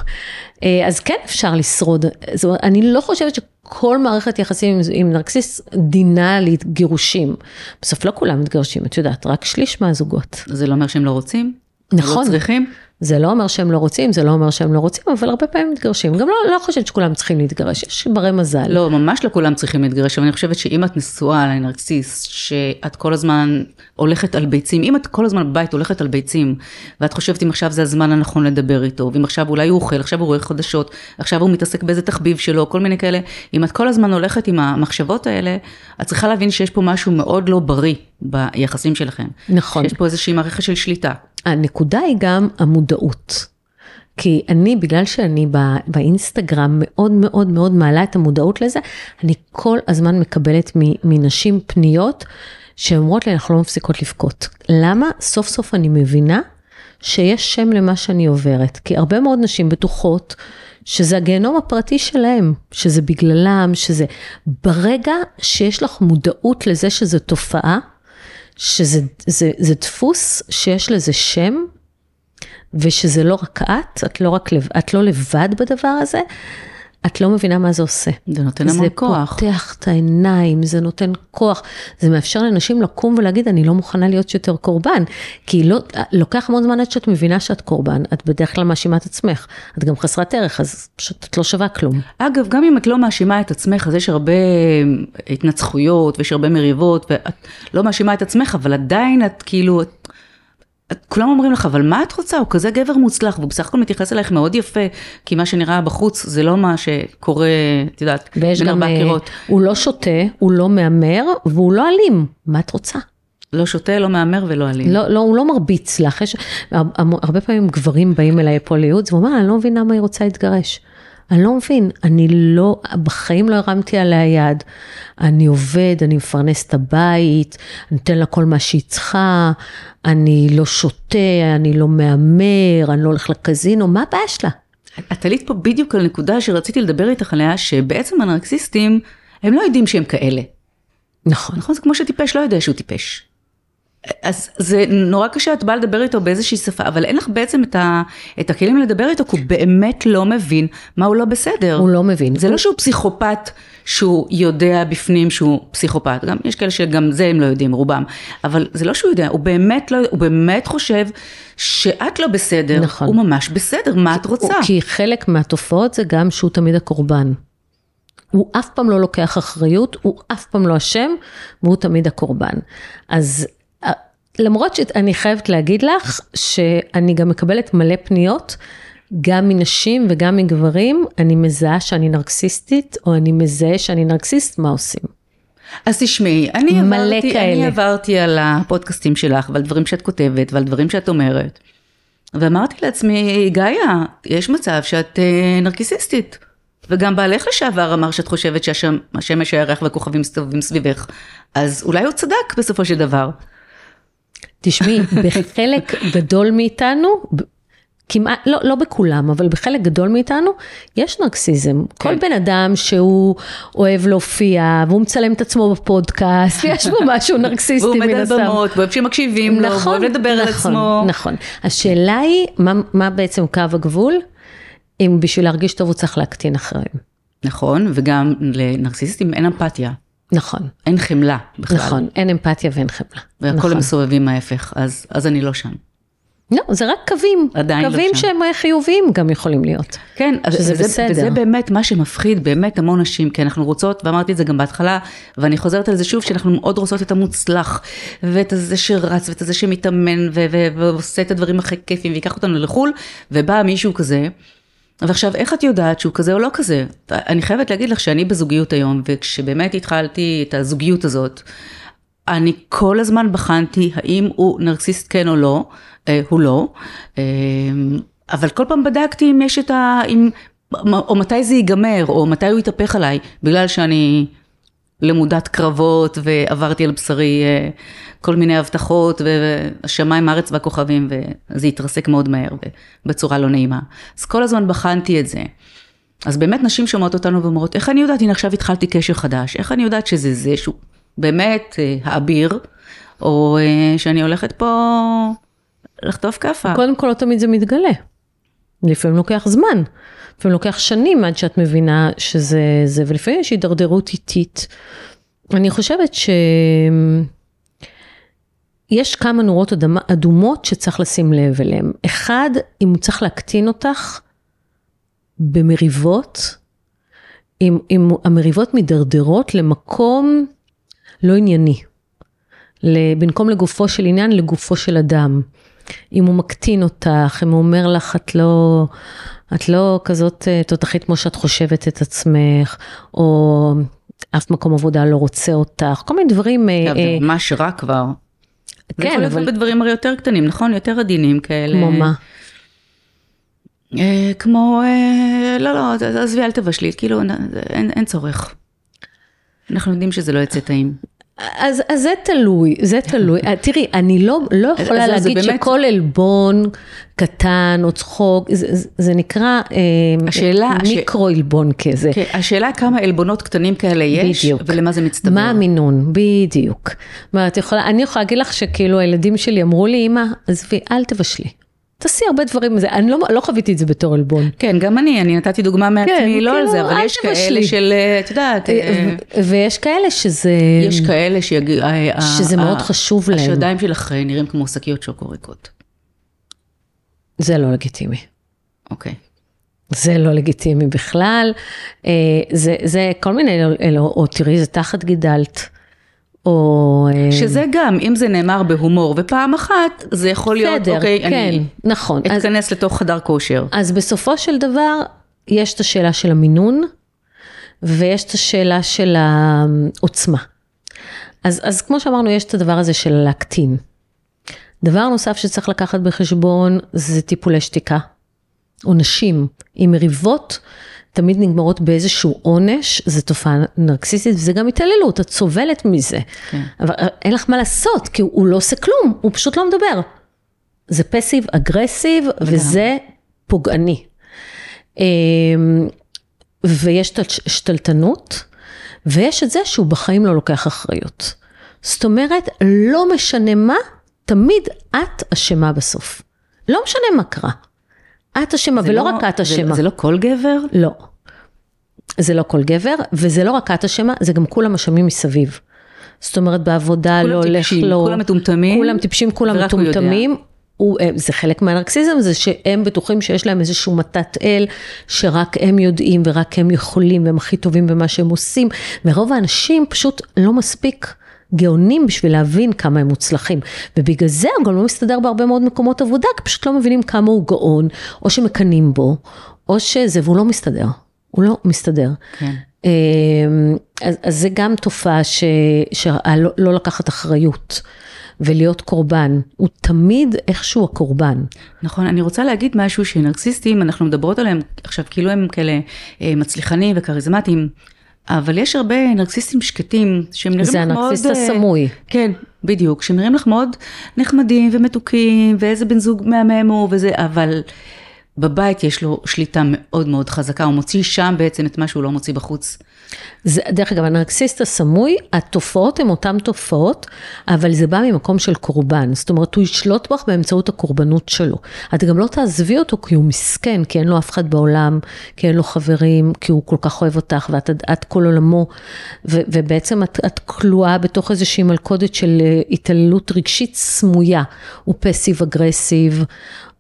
אה, אז כן אפשר לשרוד, זאת אומרת, אני לא חושבת שכל מערכת יחסים עם, עם נרקסיסט דינה לגירושים. בסוף לא כולם מתגרשים, את יודעת, רק שליש מהזוגות. זה לא אומר שהם לא רוצים? נכון. לא צריכים? זה לא אומר שהם לא רוצים, זה לא אומר שהם לא רוצים, אבל הרבה פעמים מתגרשים. גם לא, לא חושבת שכולם צריכים להתגרש, יש ברי מזל. לא, ממש לא כולם צריכים להתגרש, אבל אני חושבת שאם את נשואה לנרקסיסט, שאת כל הזמן הולכת על ביצים, אם את כל הזמן בבית הולכת על ביצים, ואת חושבת אם עכשיו זה הזמן הנכון לדבר איתו, ואם עכשיו אולי הוא אוכל, עכשיו הוא רואה חדשות, עכשיו הוא מתעסק באיזה תחביב שלו, כל מיני כאלה, אם את כל הזמן הולכת עם המחשבות האלה, את צריכה להבין שיש פה משהו מאוד לא בריא ביחסים שלכם. נכון. יש פה איזושהי מערכת של שליטה. הנקודה היא גם המודעות. כי אני, בגלל שאני בא, באינסטגרם מאוד מאוד מאוד מעלה את המודעות לזה, אני כל הזמן מקבלת מנשים פניות שאומרות לי, אנחנו לא מפסיקות לבכות. למה? סוף סוף אני מבינה שיש שם למה שאני עוברת. כי הרבה מאוד נשים בטוחות שזה הגיהנום הפרטי שלהם, שזה בגללם, שזה... ברגע שיש לך מודעות לזה שזו תופעה, שזה זה, זה דפוס שיש לזה שם, ושזה לא רק את, את לא, רק, את לא לבד בדבר הזה, את לא מבינה מה זה עושה. זה נותן המון כוח. זה פותח את העיניים, זה נותן כוח. זה מאפשר לנשים לקום ולהגיד, אני לא מוכנה להיות יותר קורבן. כי לא, לוקח המון זמן עד שאת מבינה שאת קורבן, את בדרך כלל מאשימה את עצמך. את גם חסרת ערך, אז פשוט את לא שווה כלום. אגב, גם אם את לא מאשימה את עצמך, אז יש הרבה התנצחויות ויש הרבה מריבות, ואת לא מאשימה את עצמך, אבל עדיין את כאילו... את... כולם אומרים לך, אבל מה את רוצה? הוא כזה גבר מוצלח, והוא בסך הכל מתייחס אלייך מאוד יפה, כי מה שנראה בחוץ זה לא מה שקורה, את יודעת, בין ארבע אה, קירות. הוא לא שותה, הוא לא מהמר, והוא לא אלים. מה את רוצה? לא שותה, לא מהמר ולא אלים. לא, לא, הוא לא מרביץ לך. יש, הרבה פעמים גברים באים אליי פה לייעוץ, והוא אומר, אני לא מבין למה היא רוצה להתגרש. אני לא מבין, אני לא, בחיים לא הרמתי עליה יד. אני עובד, אני מפרנס את הבית, אני נותן לה כל מה שהיא צריכה, אני לא שותה, אני לא מהמר, אני לא הולך לקזינו, מה הבעיה שלה? את עלית פה בדיוק על נקודה שרציתי לדבר איתך עליה, שבעצם הנרקסיסטים, הם לא יודעים שהם כאלה. נכון. נכון? זה כמו שטיפש לא יודע שהוא טיפש. אז זה נורא קשה, את באה לדבר איתו באיזושהי שפה, אבל אין לך בעצם את, ה, את הכלים לדבר איתו, כי הוא באמת לא מבין מה הוא לא בסדר. הוא לא מבין. זה לא שהוא פסיכופת שהוא יודע בפנים שהוא פסיכופת, גם יש כאלה שגם זה הם לא יודעים, רובם, אבל זה לא שהוא יודע, הוא באמת לא, הוא באמת חושב שאת לא בסדר, נכון. הוא ממש בסדר, מה את רוצה? כי חלק מהתופעות זה גם שהוא תמיד הקורבן. הוא אף פעם לא לוקח אחריות, הוא אף פעם לא אשם, והוא תמיד הקורבן. אז למרות שאני חייבת להגיד לך, שאני גם מקבלת מלא פניות, גם מנשים וגם מגברים, אני מזהה שאני נרקסיסטית, או אני מזהה שאני נרקסיסט, מה עושים? אז תשמעי, אני מלא עברתי, כאלה. אני עברתי על הפודקאסטים שלך ועל דברים שאת כותבת ועל דברים שאת אומרת. ואמרתי לעצמי, גאיה, יש מצב שאת אה, נרקיסיסטית. וגם בעלך לשעבר אמר שאת חושבת שהשמש הירח והכוכבים מסתובבים סביבך. אז אולי הוא צדק בסופו של דבר. תשמעי, בחלק גדול מאיתנו, כמעט, לא, לא בכולם, אבל בחלק גדול מאיתנו, יש נרקסיזם. כן. כל בן אדם שהוא אוהב להופיע, והוא מצלם את עצמו בפודקאסט, יש בו משהו נרקסיסטי והוא מן עומד על הסתם. במות, ואוהב שמקשיבים לו, והוא אוהב לדבר על נכון, עצמו. נכון. השאלה היא, מה, מה בעצם קו הגבול? אם בשביל להרגיש טוב הוא צריך להקטין אחרים. נכון, וגם לנרקסיסטים אין אמפתיה, נכון, אין חמלה בכלל. נכון, אין אמפתיה ואין חמלה. והכל נכון. הם מסובבים ההפך, אז, אז אני לא שם. לא, זה רק קווים. עדיין לא קווים שם. שהם חיוביים גם יכולים להיות. כן, שזה וזה, בסדר. וזה באמת מה שמפחיד באמת המון נשים, כי אנחנו רוצות, ואמרתי את זה גם בהתחלה, ואני חוזרת על זה שוב, שאנחנו מאוד רוצות את המוצלח, ואת הזה שרץ, ואת הזה שמתאמן, ועושה את הדברים הכי כיפים, ויקח אותנו לחו"ל, ובא מישהו כזה, ועכשיו, איך את יודעת שהוא כזה או לא כזה? אני חייבת להגיד לך שאני בזוגיות היום, וכשבאמת התחלתי את הזוגיות הזאת, אני כל הזמן בחנתי האם הוא נרקסיסט כן או לא, אה, הוא לא, אה, אבל כל פעם בדקתי אם יש את ה... אם, או מתי זה ייגמר, או מתי הוא יתהפך עליי, בגלל שאני למודת קרבות ועברתי על בשרי אה, כל מיני הבטחות והשמיים, הארץ והכוכבים, וזה התרסק מאוד מהר ובצורה לא נעימה. אז כל הזמן בחנתי את זה. אז באמת נשים שומעות אותנו ואומרות, איך אני יודעת, הנה עכשיו התחלתי קשר חדש, איך אני יודעת שזה זה שהוא באמת אה, האביר, או אה, שאני הולכת פה לחטוף כאפה. קודם כל, לא תמיד זה מתגלה. לפעמים לוקח זמן. לפעמים לוקח שנים עד שאת מבינה שזה זה, ולפעמים יש הידרדרות איטית. אני חושבת שיש כמה נורות אדומות שצריך לשים לב אליהן. אחד, אם הוא צריך להקטין אותך במריבות, אם, אם המריבות מידרדרות למקום לא ענייני. במקום לגופו של עניין, לגופו של אדם. אם הוא מקטין אותך, אם הוא אומר לך, את לא, את לא כזאת אה, תותחית כמו שאת חושבת את עצמך, או אף מקום עבודה לא רוצה אותך, כל מיני דברים. אה, זה אה, ממש רע כבר. זה כן, יכול להיות אבל- בדברים הרי יותר קטנים, נכון? יותר עדינים כאלה. כמו מה? כמו, לא, לא, עזבי, אל תבשלי, כאילו, אין צורך. אנחנו יודעים שזה לא יצא טעים. אז, אז זה תלוי, זה תלוי. תראי, אני לא, לא אז- יכולה אז להגיד באמת- שכל עלבון קטן או צחוק, זה, זה, נקרא אה, השאלה- הש- מיקרו עלבון כזה. כן, השאלה כמה עלבונות קטנים כאלה יש, בדיוק. ולמה זה מצטבר. מה המינון? בדיוק. מה, יכולה, אני יכולה להגיד לך שכאילו הילדים שלי אמרו לי, אמא, עזבי, אל תבשלי. תעשי הרבה דברים מזה, אני לא, לא חוויתי את זה בתור עלבון. כן, גם אני, אני נתתי דוגמה מעצמי, לא על כאילו, זה, אבל יש. כאלה של, אה, את יודעת, אה, ו- ויש כאלה שזה... יש כאלה שיגיעו, שזה מאוד חשוב להם. השדיים שלך אה, נראים כמו שקיות שוקו ריקות. זה לא לגיטימי. אוקיי. זה לא לגיטימי בכלל. אה, זה, זה כל מיני, או תראי, זה תחת גידלת. או... אה, שזה גם, אם זה נאמר בהומור, ופעם אחת, זה יכול להיות, בסדר, אוקיי, כן, אני נכון. אז, אתכנס לתוך חדר כושר. אז בסופו של דבר, יש את השאלה של המינון, ויש את השאלה של העוצמה. אז, אז כמו שאמרנו, יש את הדבר הזה של להקטין. דבר נוסף שצריך לקחת בחשבון זה טיפולי שתיקה. עונשים עם מריבות תמיד נגמרות באיזשהו עונש, זו תופעה נרקסיסטית וזה גם התעללות, את סובלת מזה. כן. אבל אין לך מה לעשות, כי הוא, לא עושה כלום, הוא פשוט לא מדבר. זה פסיב אגרסיב וזה פוגעני. אמ, ויש השתלטנות, ויש את זה שהוא בחיים לא לוקח אחריות. זאת אומרת, לא משנה מה, תמיד את אשמה בסוף. לא משנה מה קרה. את אשמה, זה ולא לא- רק את זה- אשמה. זה לא כל גבר? לא. זה לא כל גבר, וזה לא רק את אשמה, זה גם כולם אשמים מסביב. זאת אומרת, בעבודה כולם לא הולך טיפשים, לו... כולם מטומטמים, כולם טיפשים, כולם הוא יודע. מטומטמים. הוא, זה חלק מהנרקסיזם, זה שהם בטוחים שיש להם איזשהו מתת אל, שרק הם יודעים ורק הם יכולים והם הכי טובים במה שהם עושים, ורוב האנשים פשוט לא מספיק גאונים בשביל להבין כמה הם מוצלחים. ובגלל זה הוא גם לא מסתדר בהרבה מאוד מקומות עבודה, כי פשוט לא מבינים כמה הוא גאון, או שמקנאים בו, או שזה, והוא לא מסתדר. הוא לא מסתדר. כן. אמ, אז, אז זה גם תופעה ש, שלא לא לקחת אחריות ולהיות קורבן, הוא תמיד איכשהו הקורבן. נכון, אני רוצה להגיד משהו שנרקסיסטים, אנחנו מדברות עליהם עכשיו כאילו הם כאלה אה, מצליחנים וכריזמטיים, אבל יש הרבה נרקסיסטים שקטים, שהם נראים זה לך מאוד... הנרקסיסט אה, הסמוי. כן, בדיוק, שנראים לך מאוד נחמדים ומתוקים, ואיזה בן זוג מהמם הוא וזה, אבל בבית יש לו שליטה מאוד מאוד חזקה, הוא מוציא שם בעצם את מה שהוא לא מוציא בחוץ. זה, דרך אגב, הנרקסיסט הסמוי, התופעות הן אותן תופעות, אבל זה בא ממקום של קורבן. זאת אומרת, הוא ישלוט בך באמצעות הקורבנות שלו. את גם לא תעזבי אותו כי הוא מסכן, כי אין לו אף אחד בעולם, כי אין לו חברים, כי הוא כל כך אוהב אותך ואת את כל עולמו, ו, ובעצם את, את כלואה בתוך איזושהי מלכודת של אה, התעללות רגשית סמויה. הוא פסיב אגרסיב,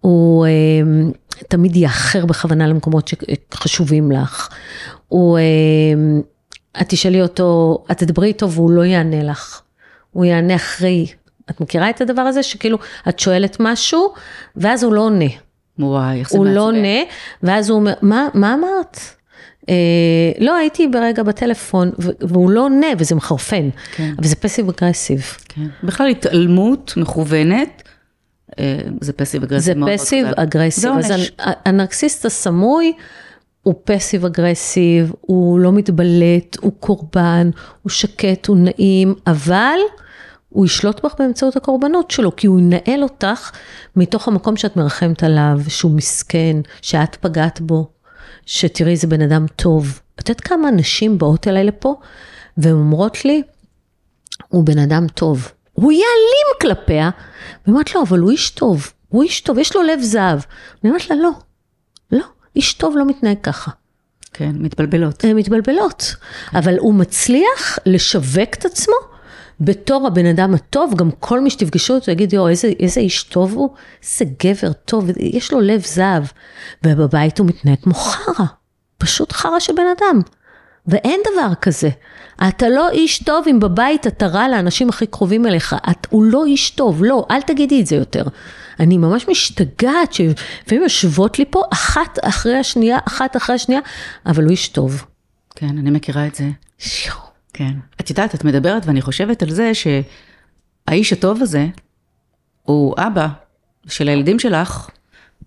הוא אה, תמיד יאחר בכוונה למקומות שחשובים לך. הוא, אה, את תשאלי אותו, את תדברי איתו והוא לא יענה לך. הוא יענה אחרי. את מכירה את הדבר הזה? שכאילו, את שואלת משהו, ואז הוא לא עונה. וואי, איך זה הוא מעצבן. לא עונה, ואז הוא אומר, מה, מה אמרת? אה, לא, הייתי ברגע בטלפון, והוא לא עונה, וזה מחרפן. כן. אבל זה passive aggressive. כן. בכלל התעלמות מכוונת, זה passive aggressive זה מאוד passive. aggressive. זה אז הנרקסיסט הסמוי הוא passive aggressive, הוא לא מתבלט, הוא קורבן, הוא שקט, הוא נעים, אבל הוא ישלוט בך באמצעות הקורבנות שלו, כי הוא ינהל אותך מתוך המקום שאת מרחמת עליו, שהוא מסכן, שאת פגעת בו, שתראי איזה בן אדם טוב. את יודעת כמה נשים באות אליי לפה, והן אומרות לי, הוא בן אדם טוב. הוא יעלים כלפיה. והיא אומרת לו, אבל הוא איש טוב, הוא איש טוב, יש לו לב זהב. אני אומרת לה, לא, לא, איש טוב לא מתנהג ככה. כן, מתבלבלות. הן מתבלבלות. אבל הוא מצליח לשווק את עצמו בתור הבן אדם הטוב, גם כל מי שתפגשו אותו יגיד, יואו, איזה, איזה איש טוב הוא, איזה גבר טוב, יש לו לב זהב. ובבית הוא מתנהג כמו חרא, פשוט חרא של בן אדם. ואין דבר כזה. אתה לא איש טוב אם בבית אתה רע לאנשים הכי קרובים אליך. את, הוא לא איש טוב, לא, אל תגידי את זה יותר. אני ממש משתגעת שלפעמים יושבות לי פה אחת אחרי השנייה, אחת אחרי השנייה, אבל הוא איש טוב. כן, אני מכירה את זה. שיו. כן. את יודעת, את מדברת ואני חושבת על זה שהאיש הטוב הזה הוא אבא של הילדים שלך,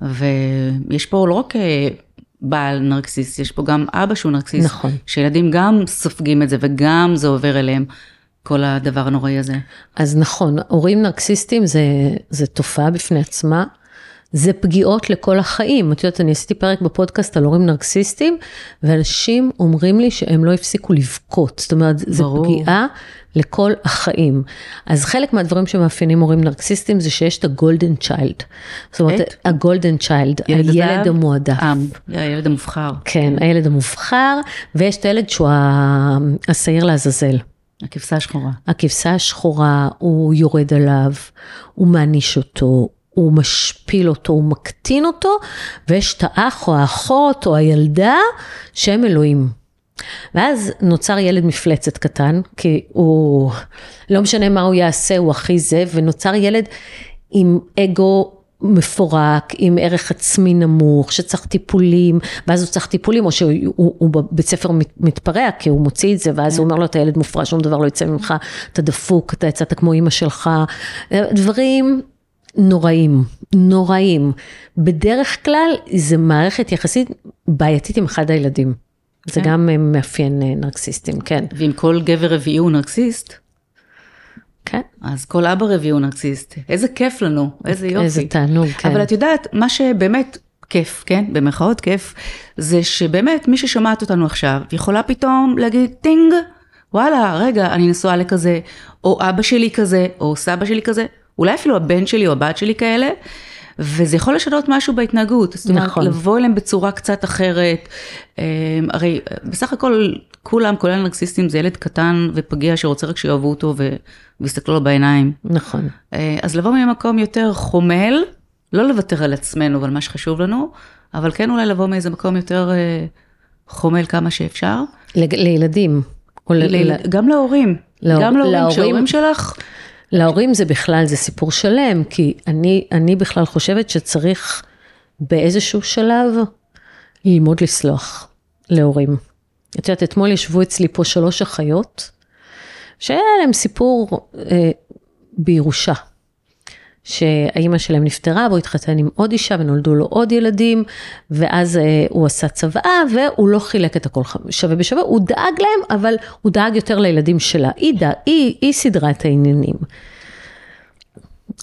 ויש פה לא רק אה, בעל נרקסיסט, יש פה גם אבא שהוא נרקסיסט. נכון. שילדים גם סופגים את זה וגם זה עובר אליהם, כל הדבר הנוראי הזה. אז נכון, הורים נרקסיסטים זה, זה תופעה בפני עצמה. זה פגיעות לכל החיים. את יודעת, אני עשיתי פרק בפודקאסט על הורים נרקסיסטים, ואנשים אומרים לי שהם לא הפסיקו לבכות. זאת אומרת, זו. פגיעה לכל החיים. אז חלק מהדברים שמאפיינים הורים נרקסיסטים זה שיש את הגולדן צ'יילד. זאת אומרת? הגולדן צ'יילד, הילד? המועדף. אה, הילד המובחר, כן, הילד המובחר, ויש את הילד שהוא השעיר לעזאזל. הכבשה השחורה. הכבשה השחורה, הוא יורד עליו, הוא מעניש אותו, הוא משפיל אותו, הוא מקטין אותו, ויש את האח או האחות או הילדה שהם אלוהים. ואז נוצר ילד מפלצת קטן, כי הוא, לא משנה מה הוא יעשה, הוא הכי זה, ונוצר ילד עם אגו מפורק, עם ערך עצמי נמוך, שצריך טיפולים, ואז הוא צריך טיפולים, או שהוא הוא, הוא בבית ספר מתפרע, כי הוא מוציא את זה, ואז הוא אומר לו, אתה ילד מופרע, שום דבר לא יצא ממך, אתה דפוק, אתה יצאת כמו אימא שלך, דברים נוראים, נוראים. בדרך כלל זה מערכת יחסית בעייתית עם אחד הילדים. זה כן. גם מאפיין אה, נרקסיסטים, כן. ואם כל גבר רביעי הוא נרקסיסט, כן. אז כל אבא רביעי הוא נרקסיסט. איזה כיף לנו, איזה יופי. איזה תענוג, כן. אבל את יודעת, מה שבאמת כיף, כן, במרכאות כיף, זה שבאמת מי ששומעת אותנו עכשיו, יכולה פתאום להגיד טינג, וואלה, רגע, אני נשואה לכזה, או אבא שלי כזה, או סבא שלי כזה, אולי אפילו הבן שלי או הבת שלי כאלה, וזה יכול לשנות משהו בהתנהגות. זאת אומרת, נכון. לבוא אליהם בצורה קצת אחרת. אה, הרי בסך הכל, כולם, כולל הנרקסיסטים, זה ילד קטן ופגיע שרוצה רק שיאהבו אותו ו- ויסתכלו לו בעיניים. נכון. אה, אז לבוא ממקום יותר חומל, לא לוותר על עצמנו ועל מה שחשוב לנו, אבל כן אולי לבוא מאיזה מקום יותר אה, חומל כמה שאפשר. לג- לילדים. ל- ל- גם להורים, להור- גם להורים, להורים- שההורים שלך, להורים זה בכלל, זה סיפור שלם, כי אני, אני בכלל חושבת שצריך באיזשהו שלב ללמוד לסלוח להורים. את יודעת, אתמול ישבו אצלי פה שלוש אחיות, שהיה להם סיפור אה, בירושה. שהאימא שלהם נפטרה והוא התחתן עם עוד אישה ונולדו לו עוד ילדים ואז אה, הוא עשה צוואה והוא לא חילק את הכל שווה בשווה, הוא דאג להם אבל הוא דאג יותר לילדים שלה, היא, דאג, היא, היא סידרה את העניינים.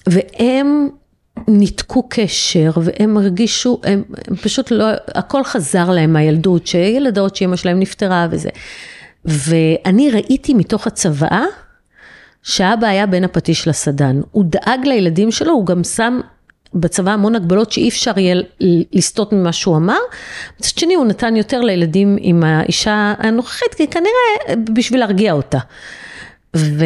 והם ניתקו קשר והם הרגישו, הם, הם פשוט לא, הכל חזר להם מהילדות, שילדות שאימא שלהם נפטרה וזה. ואני ראיתי מתוך הצוואה שאבא היה בין הפטיש לסדן. הוא דאג לילדים שלו, הוא גם שם בצבא המון הגבלות שאי אפשר יהיה לסטות ממה שהוא אמר. מצד שני הוא נתן יותר לילדים עם האישה הנוכחית, כי כנראה בשביל להרגיע אותה. ו...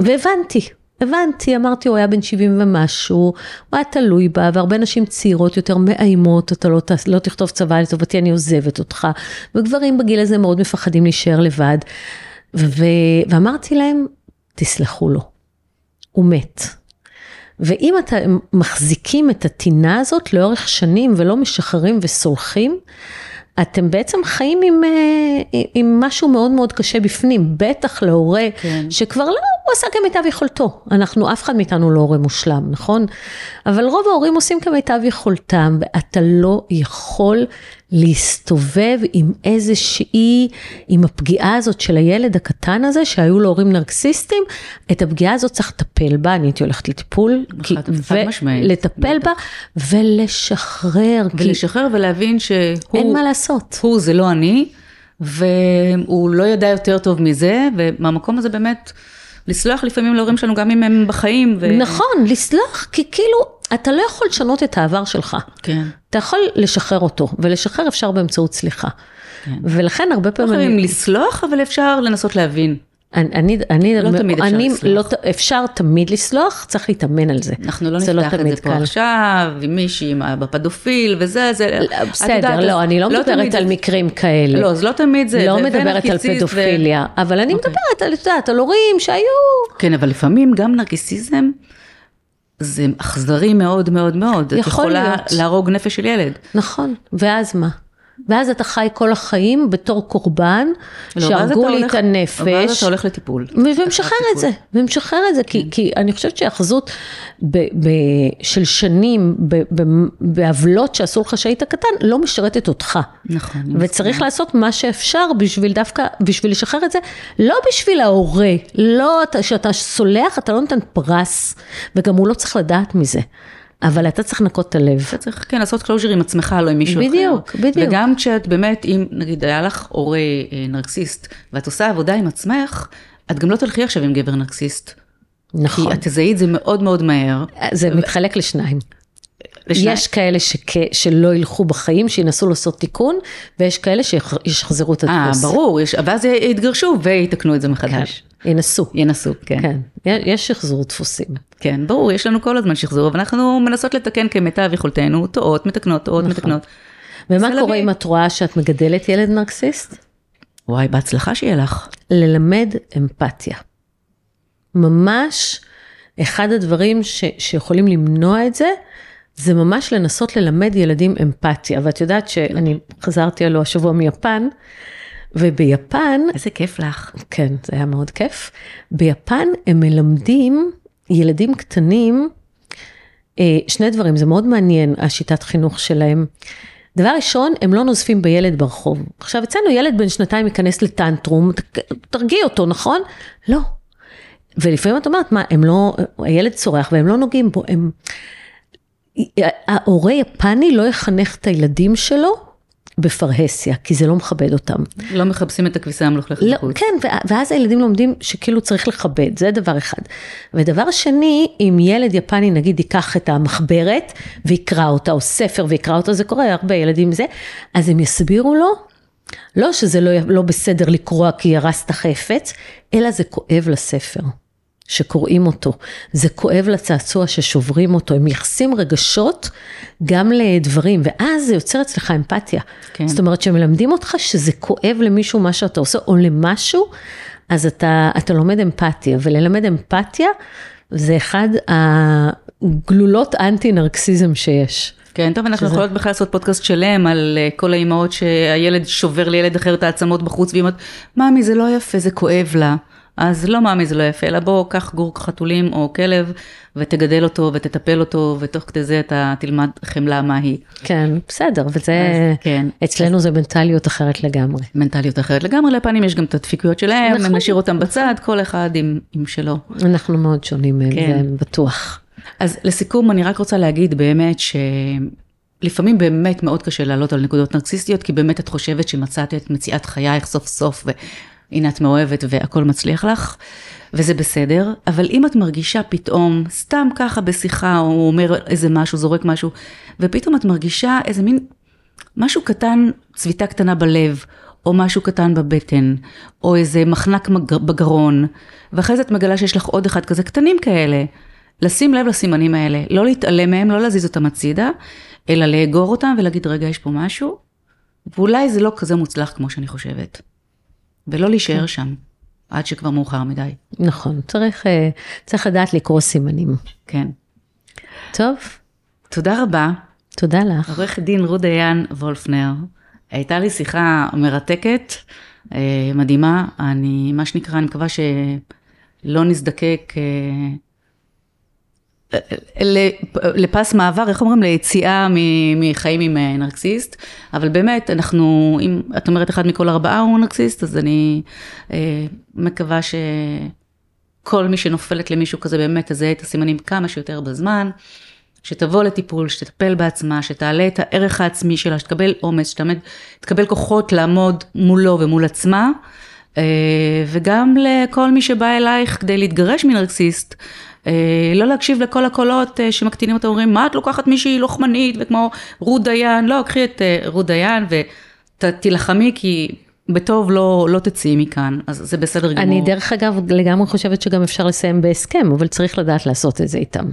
והבנתי, הבנתי, אמרתי, הוא היה בן 70 ומשהו, הוא היה תלוי בה, והרבה נשים צעירות יותר מאיימות, אתה לא, לא תכתוב צבא לטובתי, אני עוזבת אותך. וגברים בגיל הזה מאוד מפחדים להישאר לבד. ו... ואמרתי להם, תסלחו לו, הוא מת. ואם אתם מחזיקים את הטינה הזאת לאורך שנים ולא משחררים וסולחים, אתם בעצם חיים עם, אה, עם משהו מאוד מאוד קשה בפנים, בטח להורה כן. שכבר לא, הוא עשה כמיטב יכולתו. אנחנו, אף אחד מאיתנו לא הורה מושלם, נכון? אבל רוב ההורים עושים כמיטב יכולתם, ואתה לא יכול להסתובב עם איזושהי, עם הפגיעה הזאת של הילד הקטן הזה, שהיו לו הורים נרקסיסטים, את הפגיעה הזאת צריך לטפל בה, אני הייתי הולכת לטיפול, כי- חד- חד משמעית. לטפל בה ולשחרר, כי ולשחרר ולהבין שהוא, אין מה לעשות. הוא זה לא אני, והוא לא ידע יותר טוב מזה, ומהמקום הזה באמת, לסלוח לפעמים להורים שלנו גם אם הם בחיים. ו... נכון, לסלוח, כי כאילו, אתה לא יכול לשנות את העבר שלך. כן. אתה יכול לשחרר אותו, ולשחרר אפשר באמצעות סליחה. ולכן הרבה לא פעמים... חייבים לסלוח, אבל אפשר לנסות להבין. אני, אני, אני, לא תמיד אפשר אני, לסלוח. לא, אפשר תמיד לסלוח, צריך להתאמן על זה. אנחנו לא זה נפתח את תמיד זה פה קל. עכשיו, עם מישהי, עם אבא פדופיל וזה, זה... את בסדר, יודעת, לא, אני לא תמיד מדברת זה- על מקרים כאלה. לא, אז לא תמיד זה. לא ו- מדברת על ונרקיסיסט ו- פדופיליה, אבל אני אוקיי. מדברת על, את יודעת, על הורים שהיו... כן, אבל לפעמים גם נרקיסיזם זה אכזרי מאוד מאוד מאוד. את יכול יכולה להיות. להרוג נפש של ילד. נכון, ואז מה? ואז אתה חי כל החיים בתור קורבן, לא, שהרגו לי את הנפש. ואז אתה הולך לטיפול. ומשחרר את זה, ומשחרר את זה, כי, כי אני חושבת שהאחזות של שנים בעוולות שעשו לך שהיית קטן, לא משרתת אותך. נכון. וצריך לעשות מה שאפשר בשביל דווקא, בשביל לשחרר את זה, לא בשביל ההורה, לא, אתה- שאתה סולח, אתה לא נותן פרס, וגם הוא לא צריך לדעת מזה. אבל אתה צריך לנקות את הלב. אתה צריך, כן, לעשות closure עם עצמך, לא עם מישהו אחר. בדיוק, בדיוק. וגם כשאת באמת, אם נגיד היה לך הורה אה, נרקסיסט, ואת עושה עבודה עם עצמך, את גם לא תלכי עכשיו עם גבר נרקסיסט. נכון. כי את תזהי את זה מאוד מאוד מהר. זה מתחלק לשניים. לשני- יש כאלה שכ... שלא ילכו בחיים, שינסו לעשות תיקון, ויש כאלה שישחזרו את אה, הדפוס. ברור, יש- ואז יתגרשו ויתקנו את זה מחדש. ינסו. ינסו, כן. כן, יש שחזור דפוסים. כן, ברור, יש לנו כל הזמן שחזור, אבל אנחנו מנסות לתקן כמיטב יכולתנו, טועות, מתקנות, טועות, מתקנות. ומה קורה אם את רואה שאת מגדלת ילד נרקסיסט? וואי, בהצלחה שיהיה לך. ללמד אמפתיה. ממש אחד הדברים ש, שיכולים למנוע את זה, זה ממש לנסות ללמד ילדים אמפתיה. ואת יודעת שאני חזרתי עלו השבוע מיפן, וביפן, איזה כיף לך. כן, זה היה מאוד כיף, ביפן הם מלמדים ילדים קטנים, אה, שני דברים, זה מאוד מעניין, השיטת חינוך שלהם. דבר ראשון, הם לא נוזפים בילד ברחוב. עכשיו, אצלנו ילד בן שנתיים ייכנס לטנטרום, תרגיע אותו, נכון? לא. ולפעמים את אומרת, מה, הם לא, הילד צורח והם לא נוגעים בו, הם... ההורה יפני לא יחנך את הילדים שלו בפרהסיה, כי זה לא מכבד אותם. לא מחפשים את הכביסה המלוכלכת לא, בחוץ. כן, ואז הילדים לומדים שכאילו צריך לכבד, זה דבר אחד. ודבר שני, אם ילד יפני נגיד ייקח את המחברת ויקרא אותה, או ספר ויקרא אותה, זה קורה הרבה ילדים זה, אז הם יסבירו לו, לא שזה לא, לא בסדר לקרוע כי הרסת חפץ, אלא זה כואב לספר. שקוראים אותו, זה כואב לצעצוע ששוברים אותו, הם מייחסים רגשות גם לדברים, ואז זה יוצר אצלך אמפתיה. כן. זאת אומרת, שמלמדים אותך שזה כואב למישהו מה שאתה עושה, או למשהו, אז אתה, אתה לומד אמפתיה, וללמד אמפתיה זה אחד הגלולות אנטי נרקסיזם שיש. כן, טוב, אנחנו שזה- יכולות בכלל לעשות פודקאסט שלם על אה, כל האימהות שהילד שובר לילד אחר את העצמות בחוץ, והיא אומרת, ממי זה לא יפה, זה כואב לה. אז לא ממי זה לא יפה, אלא בוא, קח גור חתולים או כלב, ותגדל אותו ותטפל אותו, ותוך כדי זה אתה תלמד חמלה מהי. כן, בסדר, וזה, אז כן. אצלנו זה מנטליות אחרת לגמרי. מנטליות אחרת לגמרי, לפנים יש גם את הדפיקויות שלהם, נכון. נשאיר אותם בצד, כל אחד עם, עם שלו. אנחנו מאוד שונים מהם, כן. זה בטוח. אז לסיכום, אני רק רוצה להגיד באמת שלפעמים באמת מאוד קשה לעלות על נקודות נרקסיסטיות, כי באמת את חושבת שמצאת את מציאת חייך סוף סוף, והנה את מאוהבת והכל מצליח לך, וזה בסדר, אבל אם את מרגישה פתאום, סתם ככה בשיחה, או אומר איזה משהו, זורק משהו, ופתאום את מרגישה איזה מין משהו קטן, צביטה קטנה בלב, או משהו קטן בבטן, או איזה מחנק בגרון, ואחרי זה את מגלה שיש לך עוד אחד כזה, קטנים כאלה. לשים לב לסימנים האלה, לא להתעלם מהם, לא להזיז אותם הצידה, אלא לאגור אותם ולהגיד, רגע, יש פה משהו, ואולי זה לא כזה מוצלח כמו שאני חושבת. ולא להישאר שם, עד שכבר מאוחר מדי. נכון, צריך, אה, צריך לדעת לקרוא סימנים. כן. טוב, תודה רבה, תודה לך. עורכת דין רות דיין וולפנר. הייתה לי שיחה מרתקת, אה, מדהימה. אני, מה שנקרא, אני מקווה שלא נזדקק אה, לפס מעבר, איך אומרים? ליציאה מחיים עם אה, נרקסיסט. אבל באמת, אנחנו, אם את אומרת אחד מכל ארבעה הוא נרקסיסט, אז אני אה, מקווה שכל מי שנופלת למישהו כזה באמת תזהה את הסימנים כמה שיותר בזמן. שתבוא לטיפול, שתטפל בעצמה, שתעלה את הערך העצמי שלה, שתקבל אומץ, שתעמד, תקבל כוחות לעמוד מולו ומול עצמה, אה, וגם לכל מי שבא אלייך כדי להתגרש מנרקסיסט, לא להקשיב לכל הקולות אה, שמקטינים אותה, אומרים, מה את לוקחת מישהי לוחמנית, וכמו רות דיין, לא, קחי את אה, רות דיין ותילחמי, כי בטוב לא, לא תצאי מכאן, אז זה בסדר גמור. אני דרך אגב לגמרי חושבת שגם אפשר לסיים בהסכם, אבל צריך לדעת לעשות את זה איתם.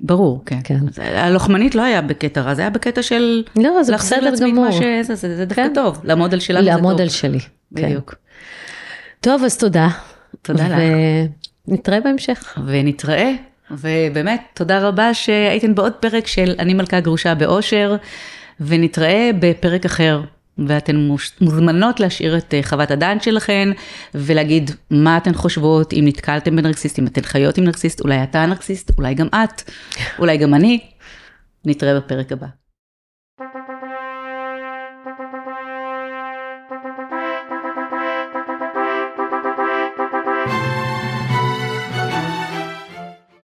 ברור, כן. כן. הלוחמנית לא היה בקטע רע, זה היה בקטע של... לא, זה להחזיר בסדר לעצמי את גמור. מה שזה, זה, זה דווקא כן. טוב, לעמוד על שלנו זה טוב. לעמוד על שלי. כן. בדיוק. טוב, אז תודה. תודה לך. ונתראה בהמשך. ונתראה, ובאמת, תודה רבה שהייתן בעוד פרק של אני מלכה גרושה באושר, ונתראה בפרק אחר. ואתן מוזמנות להשאיר את אה, חוות הדעת שלכן, ולהגיד מה אתן חושבות, אם נתקלתם בנרקסיסט, אם אתן חיות עם נרקסיסט, אולי אתה נרקסיסט, אולי גם את, אולי גם אני. נתראה בפרק הבא.